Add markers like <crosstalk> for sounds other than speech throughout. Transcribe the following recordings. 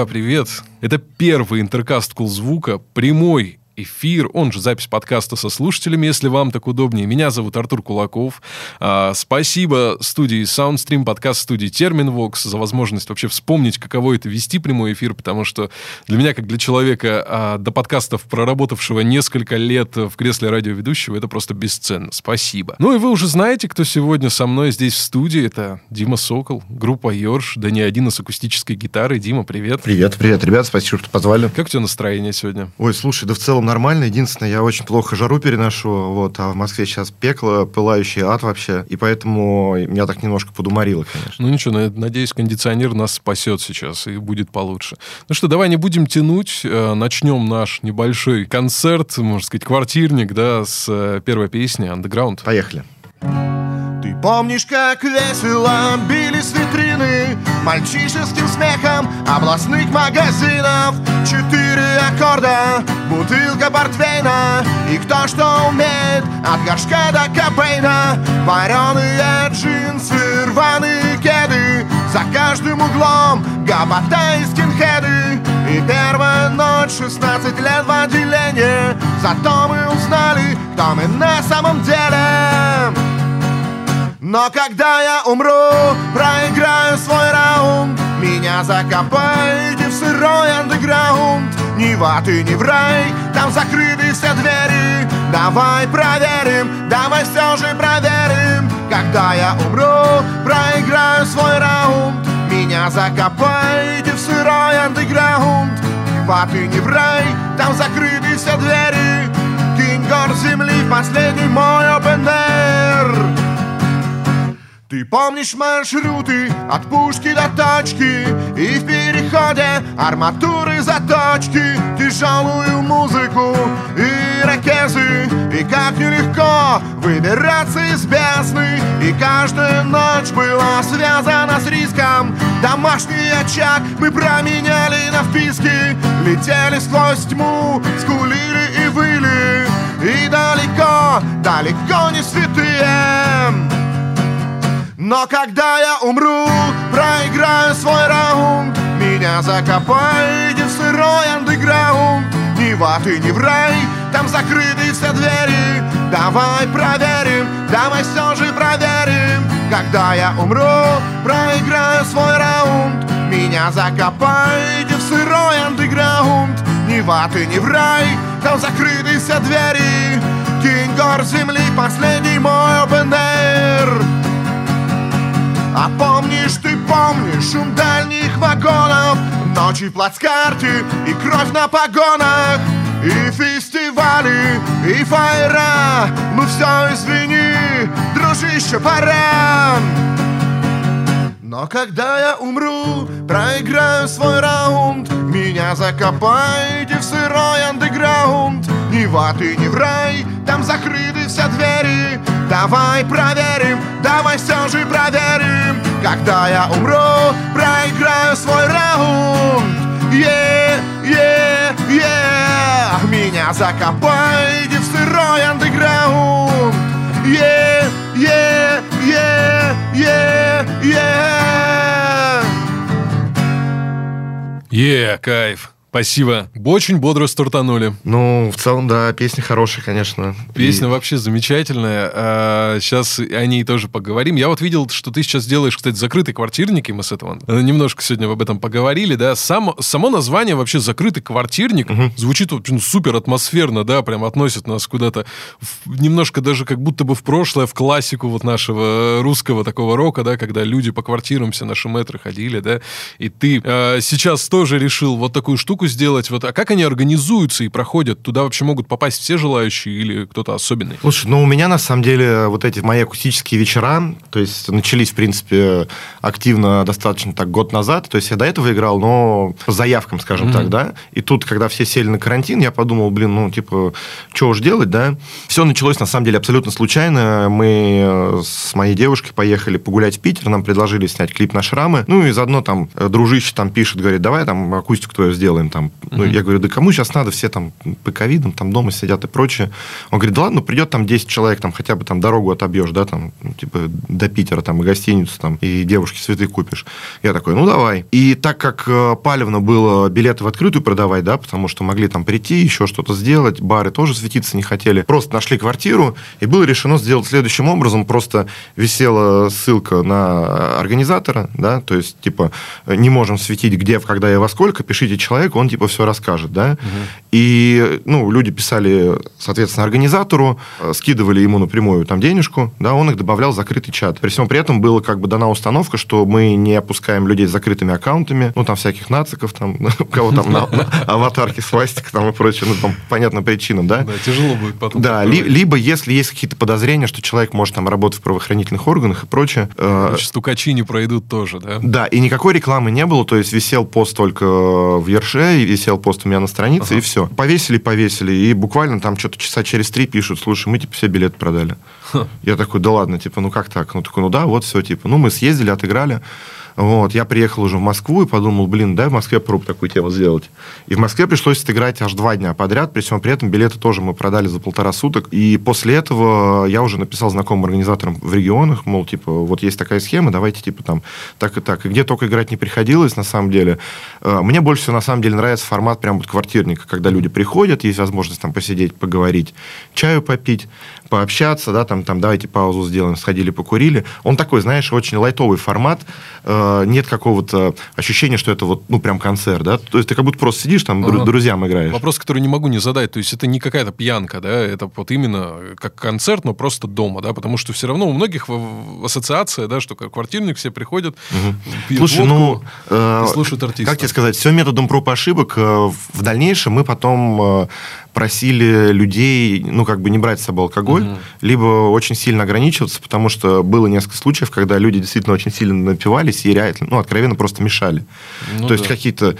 Друзья, привет! Это первый интеркаст Кулзвука, прямой эфир, он же запись подкаста со слушателями, если вам так удобнее. Меня зовут Артур Кулаков. А, спасибо студии Soundstream, подкаст студии Терминвокс за возможность вообще вспомнить, каково это вести прямой эфир, потому что для меня, как для человека а, до подкастов, проработавшего несколько лет в кресле радиоведущего, это просто бесценно. Спасибо. Ну и вы уже знаете, кто сегодня со мной здесь в студии. Это Дима Сокол, группа Йорш, да не один, с акустической гитарой. Дима, привет. Привет, привет, ребят, спасибо, что позвали. Как у тебя настроение сегодня? Ой, слушай, да в целом нормально. Единственное, я очень плохо жару переношу, вот, а в Москве сейчас пекло, пылающий ад вообще, и поэтому меня так немножко подуморило, конечно. Ну ничего, надеюсь, кондиционер нас спасет сейчас и будет получше. Ну что, давай не будем тянуть, э, начнем наш небольшой концерт, можно сказать, квартирник, да, с э, первой песни «Underground». Поехали. Ты помнишь, как весело бились витрины Мальчишеским смехом областных магазинов Четыре аккорда, бутылка портвейна И кто что умеет, от горшка до капейна Вареные джинсы, рваные кеды За каждым углом гопота и скинхеды И первая ночь, 16 лет в отделении Зато мы узнали, кто мы на самом деле но когда я умру, проиграю свой раунд. Меня закопаете в сырой андеграунд. Ни в ад и ни в рай, там закрыты все двери. Давай проверим, давай все же проверим. Когда я умру, проиграю свой раунд. Меня закопаете в сырой андеграунд. Ни в ад и ни в рай, там закрыты все двери. Кинь гор земли, последний мой open air ты помнишь маршруты от пушки до точки И в переходе арматуры заточки Тяжелую музыку и ракезы И как нелегко выбираться из бездны. И каждая ночь была связана с риском. Домашний очаг мы променяли на вписки. Летели сквозь тьму, скулили и выли. И далеко, далеко не святые но когда я умру, проиграю свой раунд Меня закопаете в сырой андеграунд. Ни в ад и ни в рай, там закрыты все двери. Давай проверим, давай все же проверим. Когда я умру, проиграю свой раунд. Меня закопаете в сырой андеграунд. Ни в ад и ни в рай, там закрыты все двери. Кинь гор земли, последний мой open air а помнишь, ты помнишь шум дальних вагонов? Ночи в и кровь на погонах. И фестивали, и фаера. Ну все, извини, дружище, пора. Но когда я умру, проиграю свой раунд. Меня закопаете в сырой андеграунд. Ни в ад и ни в рай, там закрыты все двери Давай проверим, давай все же проверим Когда я умру, проиграю свой раунд Yeah, yeah, yeah Меня закопаете в сырой андеграунд yeah, yeah, yeah, yeah. Е, yeah, кайф. Спасибо. Очень бодро стартанули. Ну, в целом, да, песня хорошая, конечно. Песня и... вообще замечательная. А, сейчас о ней тоже поговорим. Я вот видел, что ты сейчас делаешь, кстати, закрытый квартирник, и мы с этого немножко сегодня об этом поговорили, да. Сам, само название вообще «закрытый квартирник» угу. звучит ну, супер атмосферно, да, прям относит нас куда-то немножко даже как будто бы в прошлое, в классику вот нашего русского такого рока, да, когда люди по квартирам все наши метры ходили, да, и ты а, сейчас тоже решил вот такую штуку штуку сделать. Вот, а как они организуются и проходят? Туда вообще могут попасть все желающие или кто-то особенный? Слушай, ну у меня на самом деле вот эти мои акустические вечера, то есть начались, в принципе, активно достаточно так год назад. То есть я до этого играл, но по заявкам, скажем mm-hmm. так, да. И тут, когда все сели на карантин, я подумал, блин, ну типа, что уж делать, да. Все началось на самом деле абсолютно случайно. Мы с моей девушкой поехали погулять в Питер, нам предложили снять клип на шрамы. Ну и заодно там дружище там пишет, говорит, давай там акустику твою сделаем там. Ну, я говорю, да кому сейчас надо, все там по ковидам, там дома сидят и прочее. Он говорит, да ладно, придет там 10 человек, там хотя бы там дорогу отобьешь, да, там, ну, типа, до Питера, там, и гостиницу, там, и девушке цветы купишь. Я такой, ну, давай. И так как э, палевно было билеты в открытую продавать, да, потому что могли там прийти, еще что-то сделать, бары тоже светиться не хотели, просто нашли квартиру, и было решено сделать следующим образом, просто висела ссылка на организатора, да, то есть, типа, не можем светить где, когда и во сколько, пишите человеку, он, типа, все расскажет, да. Угу. И, ну, люди писали, соответственно, организатору, э, скидывали ему напрямую там денежку, да, он их добавлял в закрытый чат. При всем при этом была как бы дана установка, что мы не опускаем людей с закрытыми аккаунтами, ну, там всяких нациков, там, <laughs> у кого там на, аватарки свастик там и прочее, ну, там, понятно причинам, да. Да, тяжело будет потом. Да, либо если есть какие-то подозрения, что человек может там работать в правоохранительных органах и прочее. Э, стукачи не пройдут тоже, да? Да, и никакой рекламы не было, то есть висел пост только в Ерше, и висел пост у меня на странице, ага. и все. Повесили, повесили, и буквально там что-то часа через три пишут, слушай, мы типа все билеты продали. Ха. Я такой, да ладно, типа, ну как так? Ну такой, ну да, вот все, типа, ну мы съездили, отыграли. Вот, я приехал уже в Москву и подумал, блин, дай в Москве проб такую тему сделать. И в Москве пришлось отыграть аж два дня подряд, при всем при этом билеты тоже мы продали за полтора суток. И после этого я уже написал знакомым организаторам в регионах, мол, типа, вот есть такая схема, давайте, типа, там, так и так. И где только играть не приходилось, на самом деле. Э, мне больше всего, на самом деле, нравится формат прям вот квартирника, когда люди приходят, есть возможность там посидеть, поговорить, чаю попить, пообщаться, да, там, там, давайте паузу сделаем, сходили, покурили. Он такой, знаешь, очень лайтовый формат, э, нет какого-то ощущения, что это вот, ну, прям концерт, да, то есть ты как будто просто сидишь там, ага. друзьям играешь. Вопрос, который не могу не задать, то есть это не какая-то пьянка, да, это вот именно как концерт, но просто дома, да, потому что все равно у многих ассоциация, да, что как квартирник все приходят, угу. пьют Слушай, водку ну, э, слушают артистов. Как тебе сказать, все методом проб и ошибок. Э, в дальнейшем мы потом э, просили людей, ну, как бы не брать с собой алкоголь, угу. либо очень сильно ограничиваться, потому что было несколько случаев, когда люди действительно очень сильно напивались и реально, ну, откровенно просто мешали. Ну, То да. есть какие-то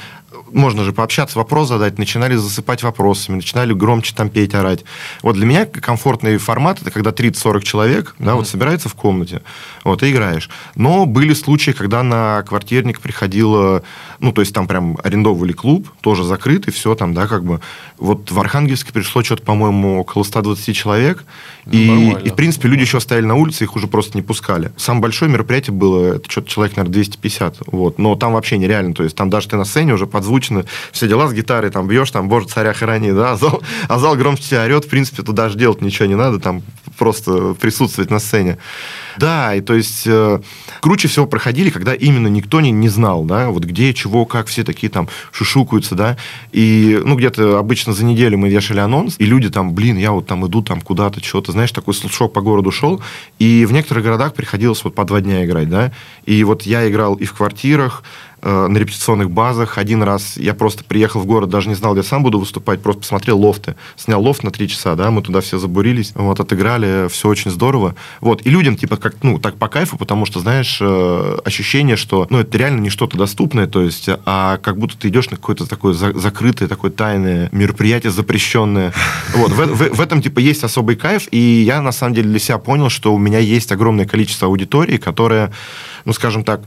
можно же пообщаться, вопрос задать, начинали засыпать вопросами, начинали громче там петь, орать. Вот для меня комфортный формат это когда 30-40 человек, mm-hmm. да, вот собирается в комнате, вот, и играешь. Но были случаи, когда на квартирник приходило, ну, то есть там прям арендовывали клуб, тоже закрытый, все там, да, как бы. Вот в Архангельске пришло что-то, по-моему, около 120 человек, ну, и, и, в принципе, люди еще стояли на улице, их уже просто не пускали. Самое большое мероприятие было, это что-то человек, наверное, 250, вот. Но там вообще нереально, то есть там даже ты на сцене уже подзвучно, все дела с гитарой, там бьешь, там, боже, царя храни, да, а зал, а зал громче тебя орет, в принципе, туда же делать ничего не надо, там просто присутствовать на сцене. Да, и то есть э, круче всего проходили, когда именно никто не, не знал, да, вот где, чего, как, все такие там шушукаются, да, и, ну, где-то обычно за неделю мы вешали анонс, и люди там, блин, я вот там иду там куда-то, что-то, знаешь, такой слушок по городу шел, и в некоторых городах приходилось вот по два дня играть, да, и вот я играл и в квартирах, на репетиционных базах. Один раз я просто приехал в город, даже не знал, где сам буду выступать, просто посмотрел лофты. Снял лофт на три часа, да, мы туда все забурились, вот, отыграли, все очень здорово. Вот, и людям, типа, как, ну, так по кайфу, потому что, знаешь, э, ощущение, что, ну, это реально не что-то доступное, то есть, а как будто ты идешь на какое-то такое закрытое, такое тайное мероприятие, запрещенное. Вот, в, в, в этом, типа, есть особый кайф, и я, на самом деле, для себя понял, что у меня есть огромное количество аудитории, которая ну, скажем так,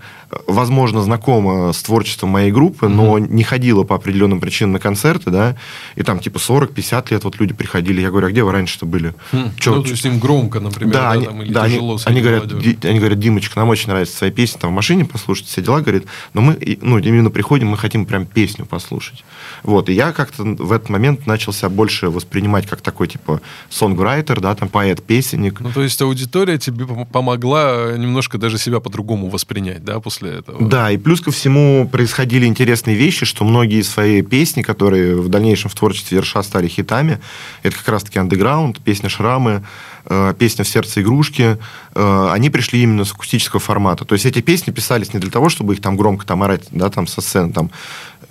возможно, знакома с творчеством моей группы, но mm-hmm. не ходила по определенным причинам на концерты, да, и там типа 40-50 лет вот люди приходили, я говорю, а где вы раньше-то были? Хм. Чё, ну, то есть им громко, например, да, да, они, там, или да, тяжело они, они говорят, ди, они говорят, Димочка, нам очень нравятся свои песни, там в машине послушать, все дела, говорит, но мы, ну, именно приходим, мы хотим прям песню послушать. Вот, и я как-то в этот момент начался больше воспринимать как такой, типа, сонграйтер, да, там, поэт-песенник. Ну, то есть аудитория тебе помогла немножко даже себя по-другому воспринять, да, после этого? Да, и плюс ко всему происходили интересные вещи, что многие свои песни, которые в дальнейшем в творчестве Ерша стали хитами, это как раз-таки андеграунд, песня «Шрамы», э, песня «В сердце игрушки», э, они пришли именно с акустического формата. То есть эти песни писались не для того, чтобы их там громко там орать, да, там со сцены, там,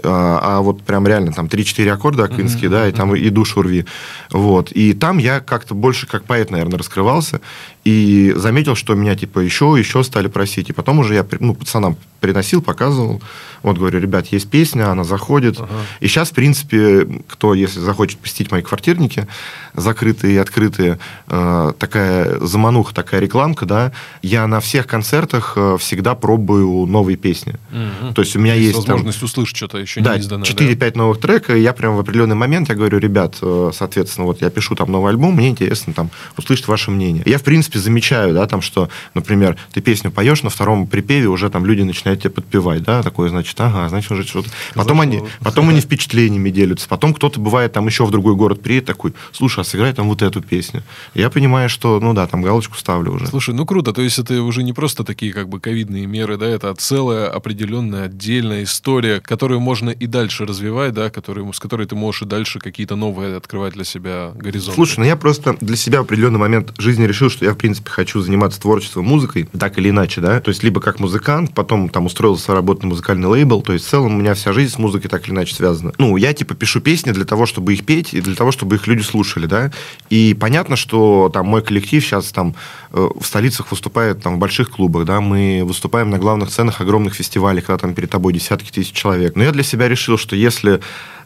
а, а вот прям реально там 3-4 аккорда аквинские, mm-hmm. да, и там и душу рви. Вот. И там я как-то больше как поэт, наверное, раскрывался. И заметил, что меня, типа, еще, еще стали просить. И потом уже я, ну, пацанам приносил, показывал. Вот, говорю, ребят, есть песня, она заходит. Ага. И сейчас, в принципе, кто, если захочет посетить мои квартирники, закрытые и открытые, э, такая замануха, такая рекламка, да, я на всех концертах э, всегда пробую новые песни. Угу. То есть у меня есть... есть возможность там, услышать что-то еще да, не изданное. 4-5 да? новых трека, и я прям в определенный момент, я говорю, ребят, э, соответственно, вот я пишу там новый альбом, мне интересно там услышать ваше мнение. Я, в принципе, замечаю, да, там, что, например, ты песню поешь, на втором припеве уже там люди начинают тебе подпевать, да, такое, значит, ага, значит, уже что-то... Потом они, потом они впечатлениями делятся, потом кто-то бывает там еще в другой город приедет такой, слушай, а сыграй там вот эту песню. Я понимаю, что, ну да, там галочку ставлю уже. Слушай, ну круто, то есть это уже не просто такие как бы ковидные меры, да, это целая определенная отдельная история, которую можно и дальше развивать, да, которую, с которой ты можешь и дальше какие-то новые открывать для себя горизонты. Слушай, ну я просто для себя в определенный момент жизни решил, что я, принципе, хочу заниматься творчеством, музыкой, так или иначе, да, то есть либо как музыкант, потом там устроился работать на музыкальный лейбл, то есть в целом у меня вся жизнь с музыкой так или иначе связана. Ну, я типа пишу песни для того, чтобы их петь и для того, чтобы их люди слушали, да, и понятно, что там мой коллектив сейчас там э, в столицах выступает там в больших клубах, да, мы выступаем на главных сценах огромных фестивалей, когда там перед тобой десятки тысяч человек. Но я для себя решил, что если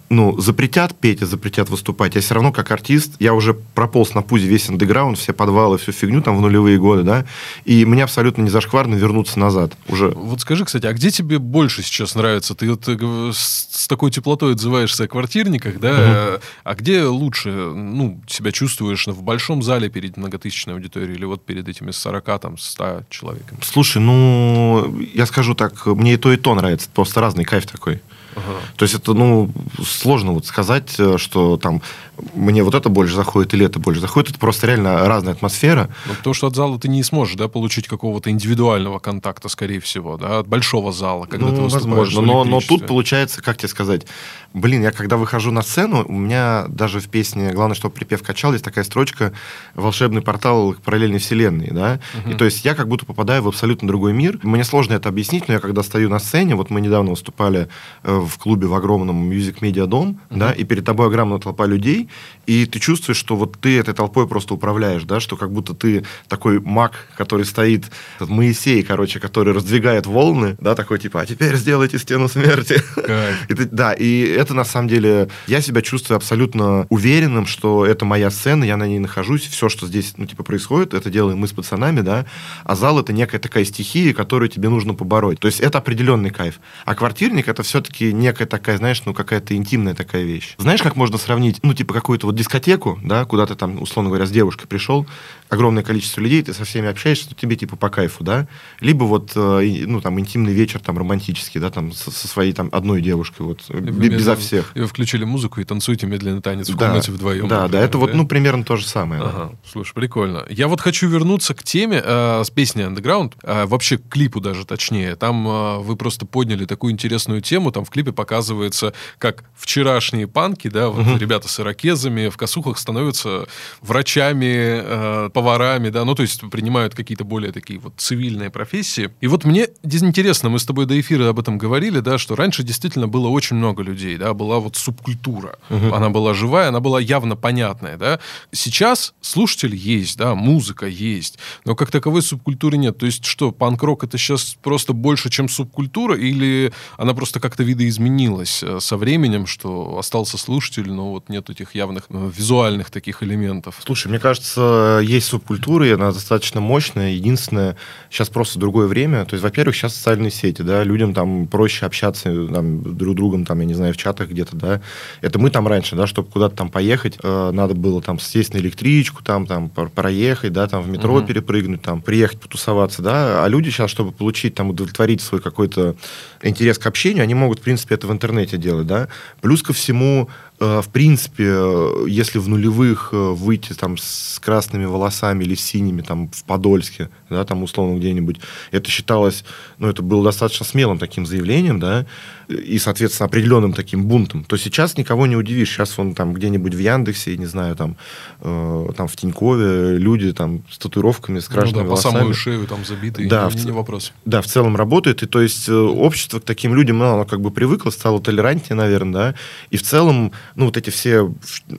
ну, запретят петь и запретят выступать, я все равно как артист, я уже прополз на пузе весь андеграунд, все подвалы, всю фигню там в нулевые годы, да, и мне абсолютно не зашкварно вернуться назад уже. Вот скажи, кстати, а где тебе больше сейчас нравится? Ты вот э, с, с такой теплотой отзываешься о квартирниках, да, угу. а где лучше, ну, себя чувствуешь в большом зале перед многотысячной аудиторией или вот перед этими 40, там, 100 человеками? Слушай, ну, я скажу так, мне и то, и то нравится, просто разный кайф такой. Ага. То есть это, ну, сложно вот сказать, э, что там мне вот это больше заходит или это больше заходит. Это просто реально разная атмосфера. Ну, потому что от зала ты не сможешь, да, получить какого-то индивидуального контакта, скорее всего, да, от большого зала, когда ну, ты возможно, но, но тут получается, как тебе сказать, блин, я когда выхожу на сцену, у меня даже в песне «Главное, чтобы припев качал» есть такая строчка «Волшебный портал к параллельной вселенной», да, угу. и то есть я как будто попадаю в абсолютно другой мир. Мне сложно это объяснить, но я когда стою на сцене, вот мы недавно выступали э, в клубе в огромном Music Media Дом, угу. да, и перед тобой огромная толпа людей, и ты чувствуешь, что вот ты этой толпой просто управляешь, да, что как будто ты такой маг, который стоит, Моисей, короче, который раздвигает волны, да, такой типа, а теперь сделайте стену смерти. <laughs> и ты, да, и это на самом деле, я себя чувствую абсолютно уверенным, что это моя сцена, я на ней нахожусь, все, что здесь, ну, типа, происходит, это делаем мы с пацанами, да, а зал это некая такая стихия, которую тебе нужно побороть. То есть это определенный кайф. А квартирник это все-таки некая такая, знаешь, ну, какая-то интимная такая вещь. Знаешь, как можно сравнить, ну, типа, какую-то вот дискотеку, да, куда ты там, условно говоря, с девушкой пришел, огромное количество людей, ты со всеми общаешься, тебе типа по кайфу, да, либо вот, э, ну, там, интимный вечер, там, романтический, да, там, со, со своей, там, одной девушкой, вот, без, безо всех. И вы включили музыку и танцуете медленный танец в да, комнате вдвоем. Да, например, да, это да? вот, ну, примерно то же самое. Ага, да. слушай, прикольно. Я вот хочу вернуться к теме э, с песней Underground, э, вообще к клипу даже точнее. Там э, вы просто подняли такую интересную тему, там в клипе показывается, как вчерашние панки, да, вот угу. ребята с ирокезами в косухах становятся врачами, э, поварами, да, ну, то есть принимают какие-то более такие вот цивильные профессии. И вот мне интересно, мы с тобой до эфира об этом говорили, да, что раньше действительно было очень много людей, да, была вот субкультура. Угу. Она была живая, она была явно понятная, да. Сейчас слушатель есть, да, музыка есть, но как таковой субкультуры нет. То есть что, панк-рок это сейчас просто больше, чем субкультура, или она просто как-то видоизменилась э, со временем, что остался слушатель, но вот нет этих явных э, визуальных таких элементов? Слушай, мне кажется, есть и она достаточно мощная. Единственное, сейчас просто другое время. То есть, во-первых, сейчас социальные сети, да, людям там проще общаться там, друг с другом, там, я не знаю, в чатах где-то, да. Это мы там раньше, да, чтобы куда-то там поехать, э, надо было там сесть на электричку, там, там, проехать, да, там, в метро угу. перепрыгнуть, там, приехать потусоваться, да. А люди сейчас, чтобы получить, там, удовлетворить свой какой-то интерес к общению, они могут, в принципе, это в интернете делать, да. Плюс ко всему, в принципе, э, если в нулевых э, выйти там с красными волосами или синими там в Подольске, да, там условно где-нибудь, это считалось, ну, это было достаточно смелым таким заявлением, да, и, соответственно, определенным таким бунтом, то сейчас никого не удивишь. Сейчас он там где-нибудь в Яндексе, не знаю, там, э, там в Тинькове люди там с татуировками, с крашенными ну, да, волосами. по самую шею там забитые, да, не, в, не вопрос. Да, в целом работает. И то есть общество к таким людям, ну, оно как бы привыкло, стало толерантнее, наверное, да, и в целом ну, вот эти все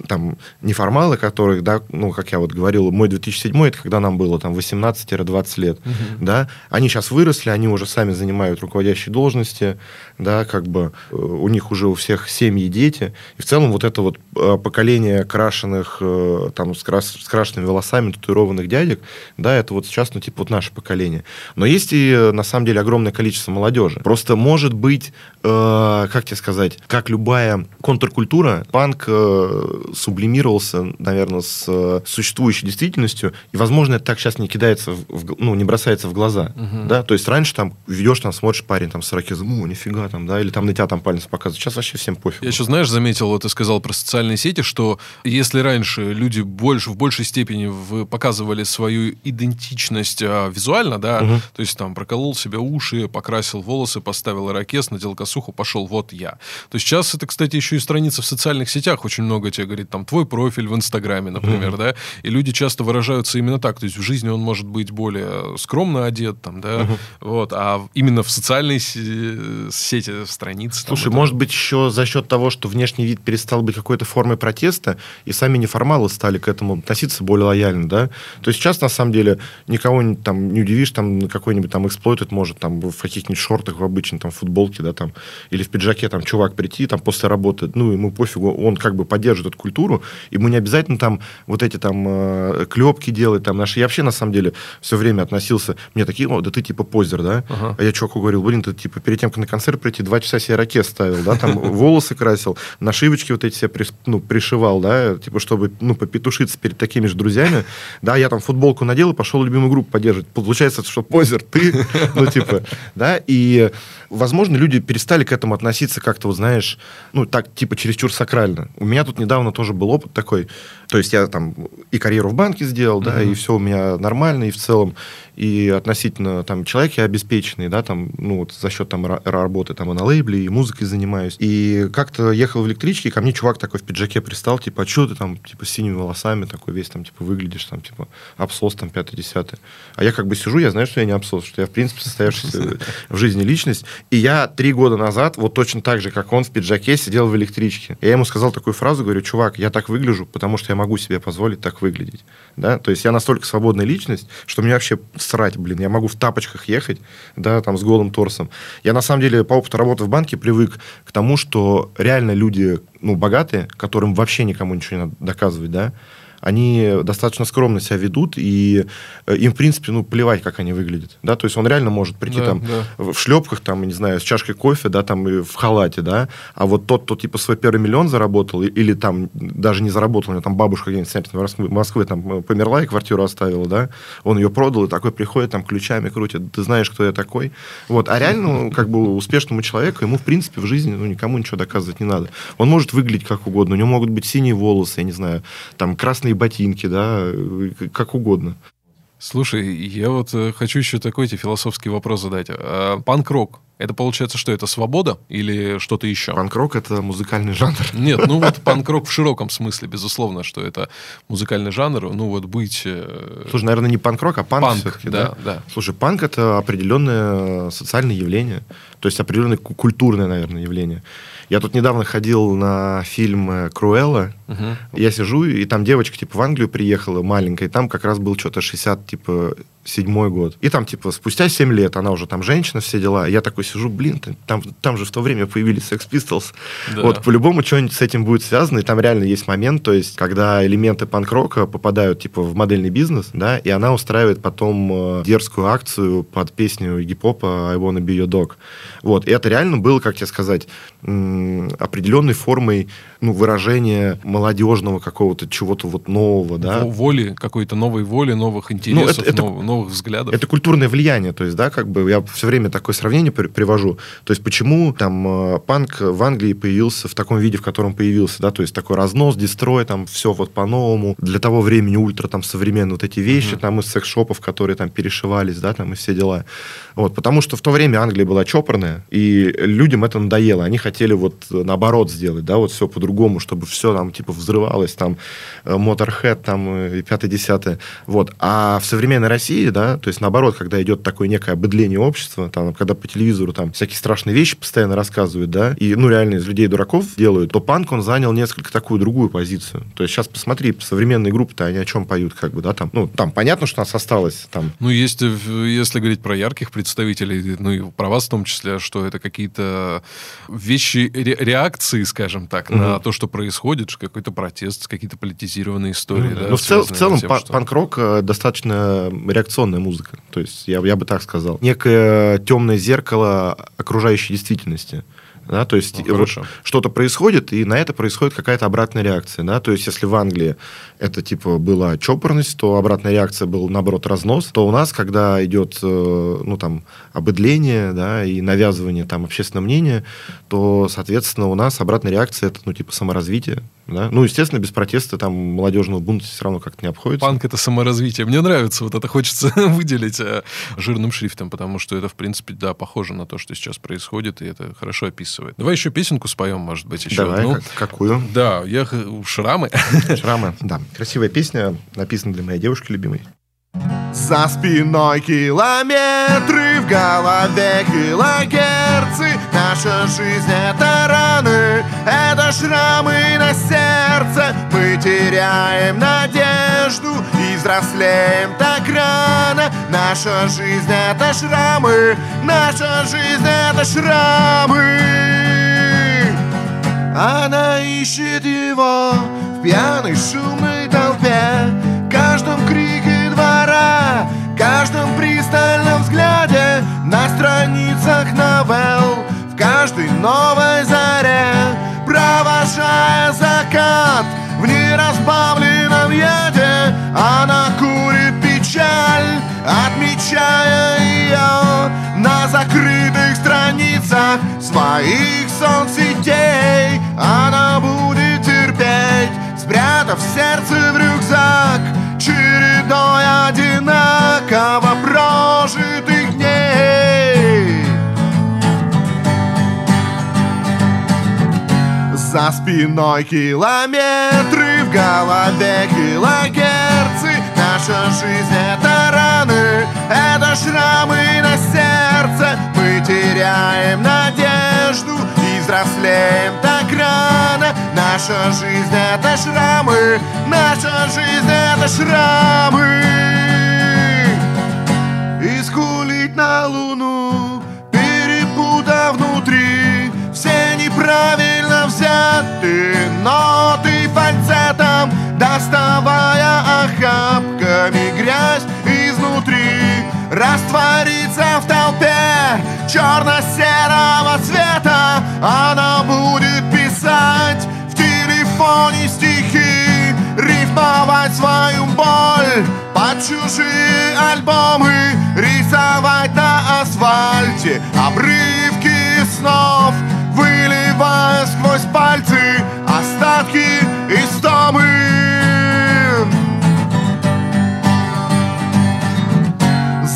там неформалы, которые, да, ну, как я вот говорил, мой 2007 это когда нам было там 18-20 лет, угу. да, они сейчас выросли, они уже сами занимают руководящие должности, да, как бы э, у них уже у всех семьи, дети, и в целом вот это вот э, поколение крашеных, э, там, с, крас, с крашенными волосами, татуированных дядек, да, это вот сейчас, ну, типа вот наше поколение. Но есть и, на самом деле, огромное количество молодежи. Просто может быть, э, как тебе сказать, как любая контркультура, панк э, сублимировался, наверное, с э, существующей действительностью, и, возможно, это так сейчас не кидается, в, ну, не бросается в глаза, угу. да, то есть раньше там ведешь, там смотришь парень там с ракезом, о, нифига там, да, или там на тебя там палец показывают, сейчас вообще всем пофиг. Я еще, знаешь, заметил, вот ты сказал про социальные сети, что если раньше люди больше, в большей степени в, показывали свою идентичность а, визуально, да, угу. то есть там проколол себе уши, покрасил волосы, поставил ирокез, надел косуху, пошел, вот я. То сейчас это, кстати, еще и страница в социальных сетях очень много тебе говорит, там, твой профиль в Инстаграме, например, mm-hmm. да, и люди часто выражаются именно так, то есть в жизни он может быть более скромно одет, там, да, mm-hmm. вот, а именно в социальной сети, страницы. Слушай, там, может это... быть еще за счет того, что внешний вид перестал быть какой-то формой протеста, и сами неформалы стали к этому относиться более лояльно, да, то есть сейчас, на самом деле, никого там не удивишь, там, какой-нибудь там эксплойт может там в каких-нибудь шортах в обычной там футболке, да, там, или в пиджаке там чувак прийти там после работы, ну, ему пофигу, он как бы поддерживает эту культуру, ему не обязательно там вот эти там э, клепки делать, там наши. Я вообще, на самом деле, все время относился, мне такие, о, да ты типа позер, да? Ага. А я чуваку говорил, блин, ты типа перед тем, как на концерт прийти, два часа себе ракет ставил, да, там <laughs> волосы красил, нашивочки вот эти себе ну, пришивал, да, типа, чтобы, ну, попетушиться перед такими же друзьями, да, я там футболку надел и пошел любимую группу поддерживать. Получается, что позер ты, <laughs> ну, типа, да, и, возможно, люди перестали к этому относиться как-то, вот, знаешь, ну, так, типа, чересчур сакрально. У меня тут недавно тоже был опыт такой, то есть я там и карьеру в банке сделал, да, uh-huh. и все у меня нормально, и в целом и относительно там человек я обеспеченный, да, там, ну, вот за счет там работы там и на лейбле, и музыкой занимаюсь. И как-то ехал в электричке, и ко мне чувак такой в пиджаке пристал, типа, а что ты там, типа, с синими волосами такой весь там, типа, выглядишь, там, типа, абсос там, пятый-десятый. А я как бы сижу, я знаю, что я не абсос, что я, в принципе, состоявшаяся <laughs> в жизни личность. И я три года назад, вот точно так же, как он в пиджаке, сидел в электричке. Я ему сказал такую фразу, говорю, чувак, я так выгляжу, потому что я могу себе позволить так выглядеть. Да? То есть я настолько свободная личность, что мне вообще срать, блин, я могу в тапочках ехать, да, там, с голым торсом. Я, на самом деле, по опыту работы в банке привык к тому, что реально люди, ну, богатые, которым вообще никому ничего не надо доказывать, да, они достаточно скромно себя ведут, и э, им, в принципе, ну, плевать, как они выглядят, да, то есть он реально может прийти да, там да. в шлепках, там, не знаю, с чашкой кофе, да, там, и в халате, да, а вот тот, кто, типа, свой первый миллион заработал, или там даже не заработал, у него там бабушка где-нибудь в Москве, там, померла и квартиру оставила, да, он ее продал, и такой приходит, там, ключами крутит, ты знаешь, кто я такой, вот, а реально, ну, как бы, успешному человеку, ему, в принципе, в жизни, ну, никому ничего доказывать не надо. Он может выглядеть как угодно, у него могут быть синие волосы, я не знаю, там, красные ботинки, да, как угодно. Слушай, я вот э, хочу еще такой тебе философский вопрос задать. А, панк-рок это получается что? Это свобода или что-то еще? Панк-рок — это музыкальный жанр. <laughs> Нет, ну вот панк-рок в широком смысле, безусловно, что это музыкальный жанр. Ну вот быть... Э, Слушай, наверное, не панк-рок, а панк, панк все-таки, да, да? да. Слушай, панк — это определенное социальное явление, то есть определенное культурное, наверное, явление. Я тут недавно ходил на фильм э, «Круэлла». Угу. Я сижу, и там девочка, типа, в Англию приехала, маленькая, и там как раз был что-то 60, типа, седьмой год. И там, типа, спустя 7 лет, она уже там женщина, все дела. Я такой сижу, блин, там, там же в то время появились Sex Pistols. Да. Вот, по-любому что-нибудь с этим будет связано, и там реально есть момент, то есть, когда элементы панк-рока попадают, типа, в модельный бизнес, да, и она устраивает потом э, дерзкую акцию под песню гип-хопа I Wanna Be Your Dog. Вот, и это реально было, как тебе сказать, определенной формой ну, выражения молодежного какого-то чего-то вот нового, да. Воли, какой-то новой воли, новых интересов, ну, это, это, нов, новых взглядов. Это культурное влияние, то есть, да, как бы я все время такое сравнение при, привожу. То есть, почему там э, панк в Англии появился в таком виде, в котором появился, да, то есть такой разнос, дестрой, там все вот по-новому. Для того времени ультра там современные вот эти вещи, uh-huh. там из секс-шопов, которые там перешивались, да, там и все дела. Вот, потому что в то время Англия была чопорная, и людям это надоело. Они хотели вот наоборот сделать, да, вот все по-другому, чтобы все там типа взрывалось, там Motorhead, там и пятое-десятое. Вот. А в современной России, да, то есть наоборот, когда идет такое некое обыдление общества, там, когда по телевизору там всякие страшные вещи постоянно рассказывают, да, и, ну, реально из людей дураков делают, то панк, он занял несколько такую другую позицию. То есть сейчас посмотри, современные группы-то, они о чем поют, как бы, да, там, ну, там понятно, что у нас осталось там... Ну, есть, э, если говорить про ярких представителей, ну, и про вас в том числе, что это какие-то вещи, ре- реакции, скажем так, угу. на то, что происходит, какой-то протест, какие-то политизированные истории. Ну, да, ну в, цел, в целом тем, что... панк-рок э, достаточно реакционная музыка. То есть я, я бы так сказал. Некое темное зеркало окружающей действительности. Да, то есть ну, вот что-то происходит, и на это происходит какая-то обратная реакция. Да? То есть если в Англии это типа была чопорность, то обратная реакция был наоборот разнос, то у нас, когда идет э, ну, там, обыдление да, и навязывание там, общественного мнения, то, соответственно, у нас обратная реакция это ну, типа саморазвитие. Да? Ну, естественно, без протеста там молодежного бунта все равно как-то не обходится. Панк — это саморазвитие. Мне нравится, вот это хочется <laughs> выделить э, жирным шрифтом, потому что это, в принципе, да, похоже на то, что сейчас происходит, и это хорошо описывает. Давай еще песенку споем, может быть, еще Давай, одну. Как, какую? Да, я... Шрамы. Шрамы, да. Красивая песня, написана для моей девушки любимой. За спиной километры, в голове килогерцы. Наша жизнь это раны, это шрамы на сердце. Мы теряем надежду и взрослеем так рано. Наша жизнь это шрамы, наша жизнь это шрамы. Она ищет его в пьяной шумной толпе Каждом крике двора Каждом пристальном взгляде На страницах новелл В каждой новой заре Провожая закат В неразбавленном яде Она курит печаль Отмечая ее На закрытых страницах Своих соцсетей Она будет Спрятав сердце в рюкзак. Чередой одинаково прожитых дней. За спиной километры, в голове килогерцы. Наша жизнь это раны, это шрамы на сердце. Мы теряем надежду взрослеем так рано. Наша жизнь это шрамы Наша жизнь это шрамы. Искулить на луну Перепутав внутри. Все неправильно взяты Ноты фальцетом Доставая охапками грязь изнутри Раствориться в толпе черно-серого цвета Она будет писать в телефоне стихи Рифмовать свою боль под чужие альбомы Рисовать на асфальте обрывки снов Выливая сквозь пальцы остатки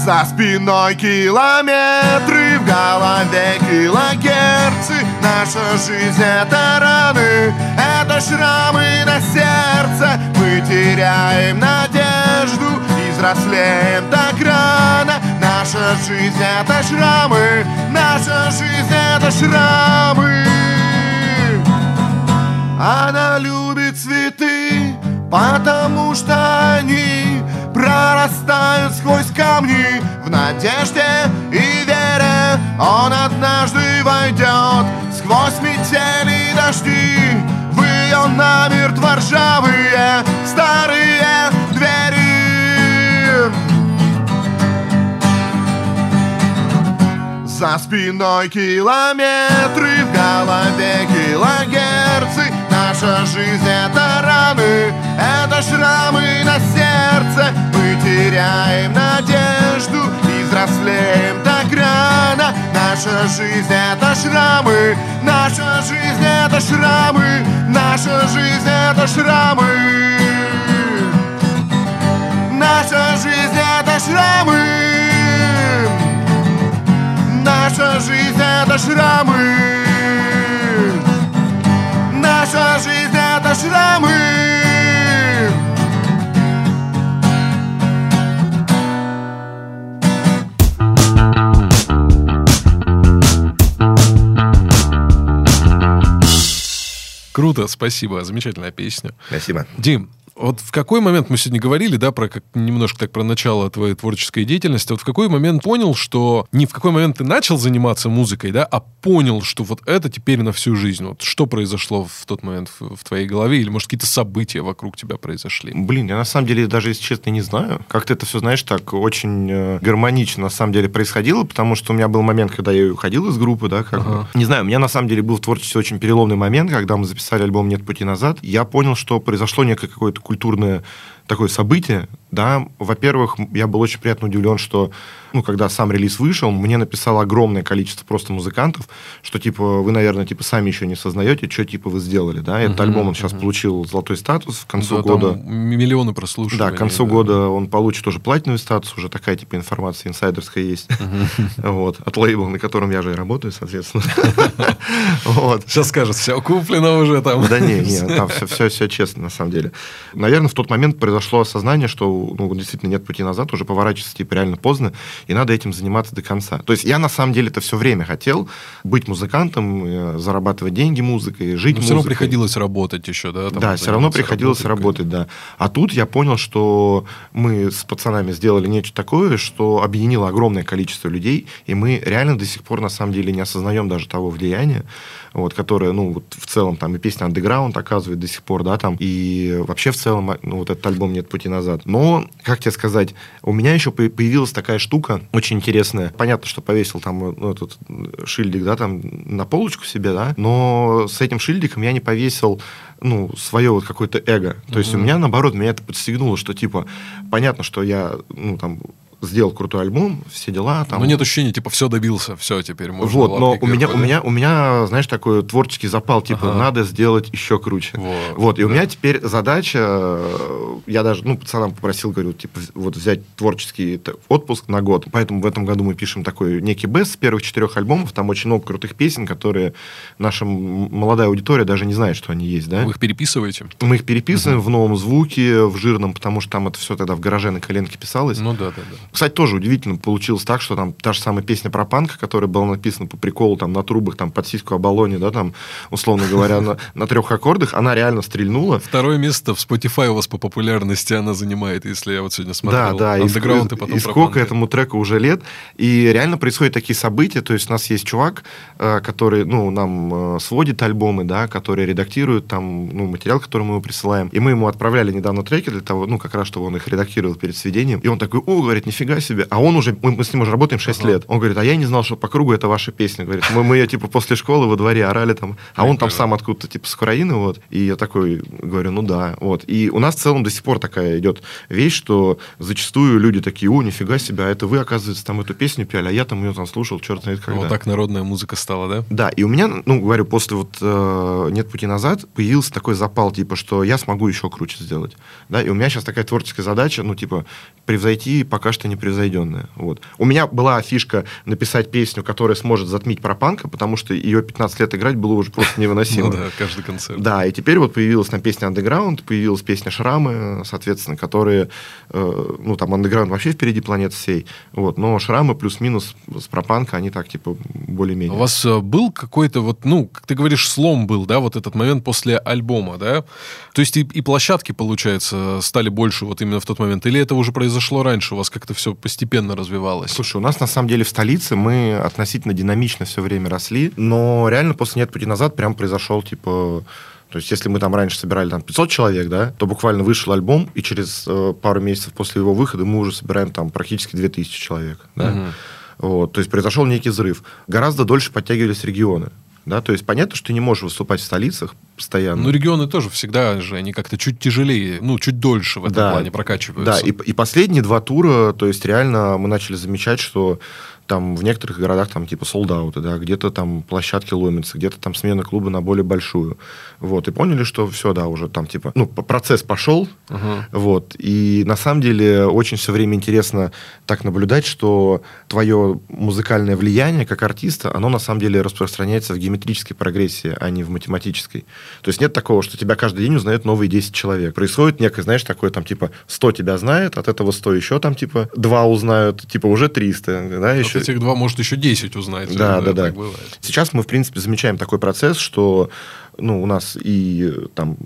За спиной километры, в голове килогерцы. Наша жизнь это раны, это шрамы на сердце. Мы теряем надежду и взрослеем так рано. Наша жизнь это шрамы, наша жизнь это шрамы. Она любит цветы, они прорастают сквозь камни В надежде и вере. Он однажды войдет Сквозь метели и дожди. В ее намертво ржавые старые двери. За спиной километры, в голове килогерцы Наша жизнь это раны, это шрамы на сердце. Мы теряем надежду и взрослеем так рано Наша жизнь это шрамы, наша жизнь это шрамы Наша жизнь это шрамы. Наша жизнь это шрамы. Наша жизнь это шрамы Наша жизнь это шрамы Круто, спасибо, замечательная песня. Спасибо. Дим, вот в какой момент мы сегодня говорили, да, про как немножко так про начало твоей творческой деятельности. Вот в какой момент понял, что не в какой момент ты начал заниматься музыкой, да, а понял, что вот это теперь на всю жизнь. Вот что произошло в тот момент в, в твоей голове, или может какие-то события вокруг тебя произошли? Блин, я на самом деле даже, если честно, не знаю. Как-то это все, знаешь, так очень э, гармонично на самом деле происходило, потому что у меня был момент, когда я уходил из группы, да, как Ага. бы. Не знаю, у меня на самом деле был в творчестве очень переломный момент, когда мы записали альбом «Нет пути назад». Я понял, что произошло некое какое-то культурное такое событие, да, во-первых, я был очень приятно удивлен, что, ну, когда сам релиз вышел, мне написало огромное количество просто музыкантов, что, типа, вы, наверное, типа, сами еще не сознаете, что, типа, вы сделали, да, этот Мгм, альбом, он сейчас мгм. получил золотой статус в концу Да, года. миллионы прослушиваний. Да, к концу года он получит уже платиновый статус, уже такая типа информация инсайдерская есть. Вот, от лейбла, на котором я же и работаю, соответственно. <laughs> Вот. Сейчас скажут, все куплено уже там. Да не, не, там все, все, все честно, на самом деле. Наверное, в тот момент произошло осознание, что ну, действительно нет пути назад, уже поворачиваться типа реально поздно, и надо этим заниматься до конца. То есть я на самом деле это все время хотел быть музыкантом, э, зарабатывать деньги музыкой, жить Но все равно приходилось работать еще, да? там Да, все равно приходилось работать, да. А тут я понял, что мы с пацанами сделали нечто такое, что объединило огромное количество людей, и мы реально до сих пор на самом деле не осознаем даже того влияния, вот, которое, ну, вот в целом там и песня Underground оказывает до сих пор, да, там, и вообще в целом, ну, вот этот альбом «Нет пути назад». Но, как тебе сказать, у меня еще по- появилась такая штука очень интересная. Понятно, что повесил там ну, этот шильдик, да, там на полочку себе, да, но с этим шильдиком я не повесил ну, свое вот какое-то эго. То есть у меня, наоборот, меня это подстегнуло, что, типа, понятно, что я, ну, там, сделал крутой альбом, все дела. Там, Но нет ощущения, типа, все добился, все, теперь можно вот, но у меня, у меня, у меня, знаешь, такой творческий запал, типа, Ага. надо сделать еще круче. Вот, Вот, и у да. меня теперь задача, э, я даже, ну, пацанам попросил, говорю, типа, вот взять творческий отпуск на год. Поэтому в этом году мы пишем такой некий бест с первых четырех альбомов. Там очень много крутых песен, которые наша молодая аудитория даже не знает, что они есть, да? Вы их переписываете? Мы их переписываем в новом звуке, в жирном, потому что там это все тогда в гараже на коленке писалось. Ну да, да, да. Кстати, тоже удивительно получилось так, что там та же самая песня про панка, которая была написана по приколу там на трубах, там под сиську Абалоне, да, там, условно говоря, на, на трех аккордах, она реально стрельнула. Второе место в Spotify у вас по популярности она занимает, если я вот сегодня Да, смотрел. да, и, Underground ск- и потом и сколько этому треку уже лет, и реально происходят такие события, то есть у нас есть чувак, э, который, ну, нам э, сводит альбомы, да, который редактирует там, ну, материал, который мы ему присылаем, и мы ему отправляли недавно треки для того, ну, как раз, чтобы он их редактировал перед сведением, и он такой, о, говорит, нифига себе, а он уже, мы, мы с ним уже работаем 6 Ага. лет, он говорит, а я не знал, что по кругу это ваша песня, говорит, мы, мы ее, типа, после школы во дворе орали там, а он там сам откуда-то, типа, с Украины, вот, и я такой говорю, ну да, вот, и у нас в целом до сих пор такая идет вещь, что зачастую люди такие, о, нифига себе, а это вы, оказывается, там эту песню пели, а я там ее там слушал, черт знает когда. Вот так народная музыка стала, да? Да, и у меня, ну, говорю, после вот э, «Нет пути назад» появился такой запал, типа, что я смогу еще круче сделать. Да, и у меня сейчас такая творческая задача, ну, типа, превзойти пока что непревзойденное. Вот. У меня была фишка написать песню, которая сможет затмить пропанка, потому что ее 15 лет играть было уже просто невыносимо. <laughs> Ну да, каждый концерт. Да, и теперь вот появилась там песня Underground, появилась песня Шрамы, соответственно, которые, э, ну, там Underground вообще впереди планеты всей, вот, но Шрамы плюс-минус с пропанка, они так, типа, более-менее. У вас э, был какой-то вот, ну, как ты говоришь, слом был, да, вот этот момент после альбома, да? То есть и, и площадки, получается, стали больше вот именно в тот момент? Или это уже произошло раньше? У вас как-то все постепенно развивалось? Слушай, у нас на самом деле в столице мы относительно динамично все время росли, но реально после «Нет пути назад» прям произошел, типа, то есть, если мы там раньше собирали там 500 человек, да, то буквально вышел альбом, и через э, пару месяцев после его выхода мы уже собираем там практически 2000 человек, да. Мгм. Вот, то есть произошел некий взрыв. Гораздо дольше подтягивались регионы. Да, то есть понятно, что ты не можешь выступать в столицах постоянно. Ну, регионы тоже всегда же, они как-то чуть тяжелее, ну, чуть дольше в этом Да. плане прокачиваются. Да, и, и последние два тура, то есть реально мы начали замечать, что там в некоторых городах там типа солдаты, да, где-то там площадки ломятся, где-то там смена клуба на более большую. Вот, и поняли, что все, да, уже там типа, ну, процесс пошел, uh-huh. вот, и на самом деле очень все время интересно так наблюдать, что твое музыкальное влияние как артиста, оно на самом деле распространяется в геометрической прогрессии, а не в математической. То есть нет такого, что тебя каждый день узнает новые 10 человек. Происходит некое, знаешь, такое там типа 100 тебя знает, от этого 100 еще там типа 2 узнают, типа уже 300, да, еще. Этих 2 может еще 10 узнать. Да, да, да. Сейчас мы, в принципе, замечаем такой процесс, что ну, у нас и там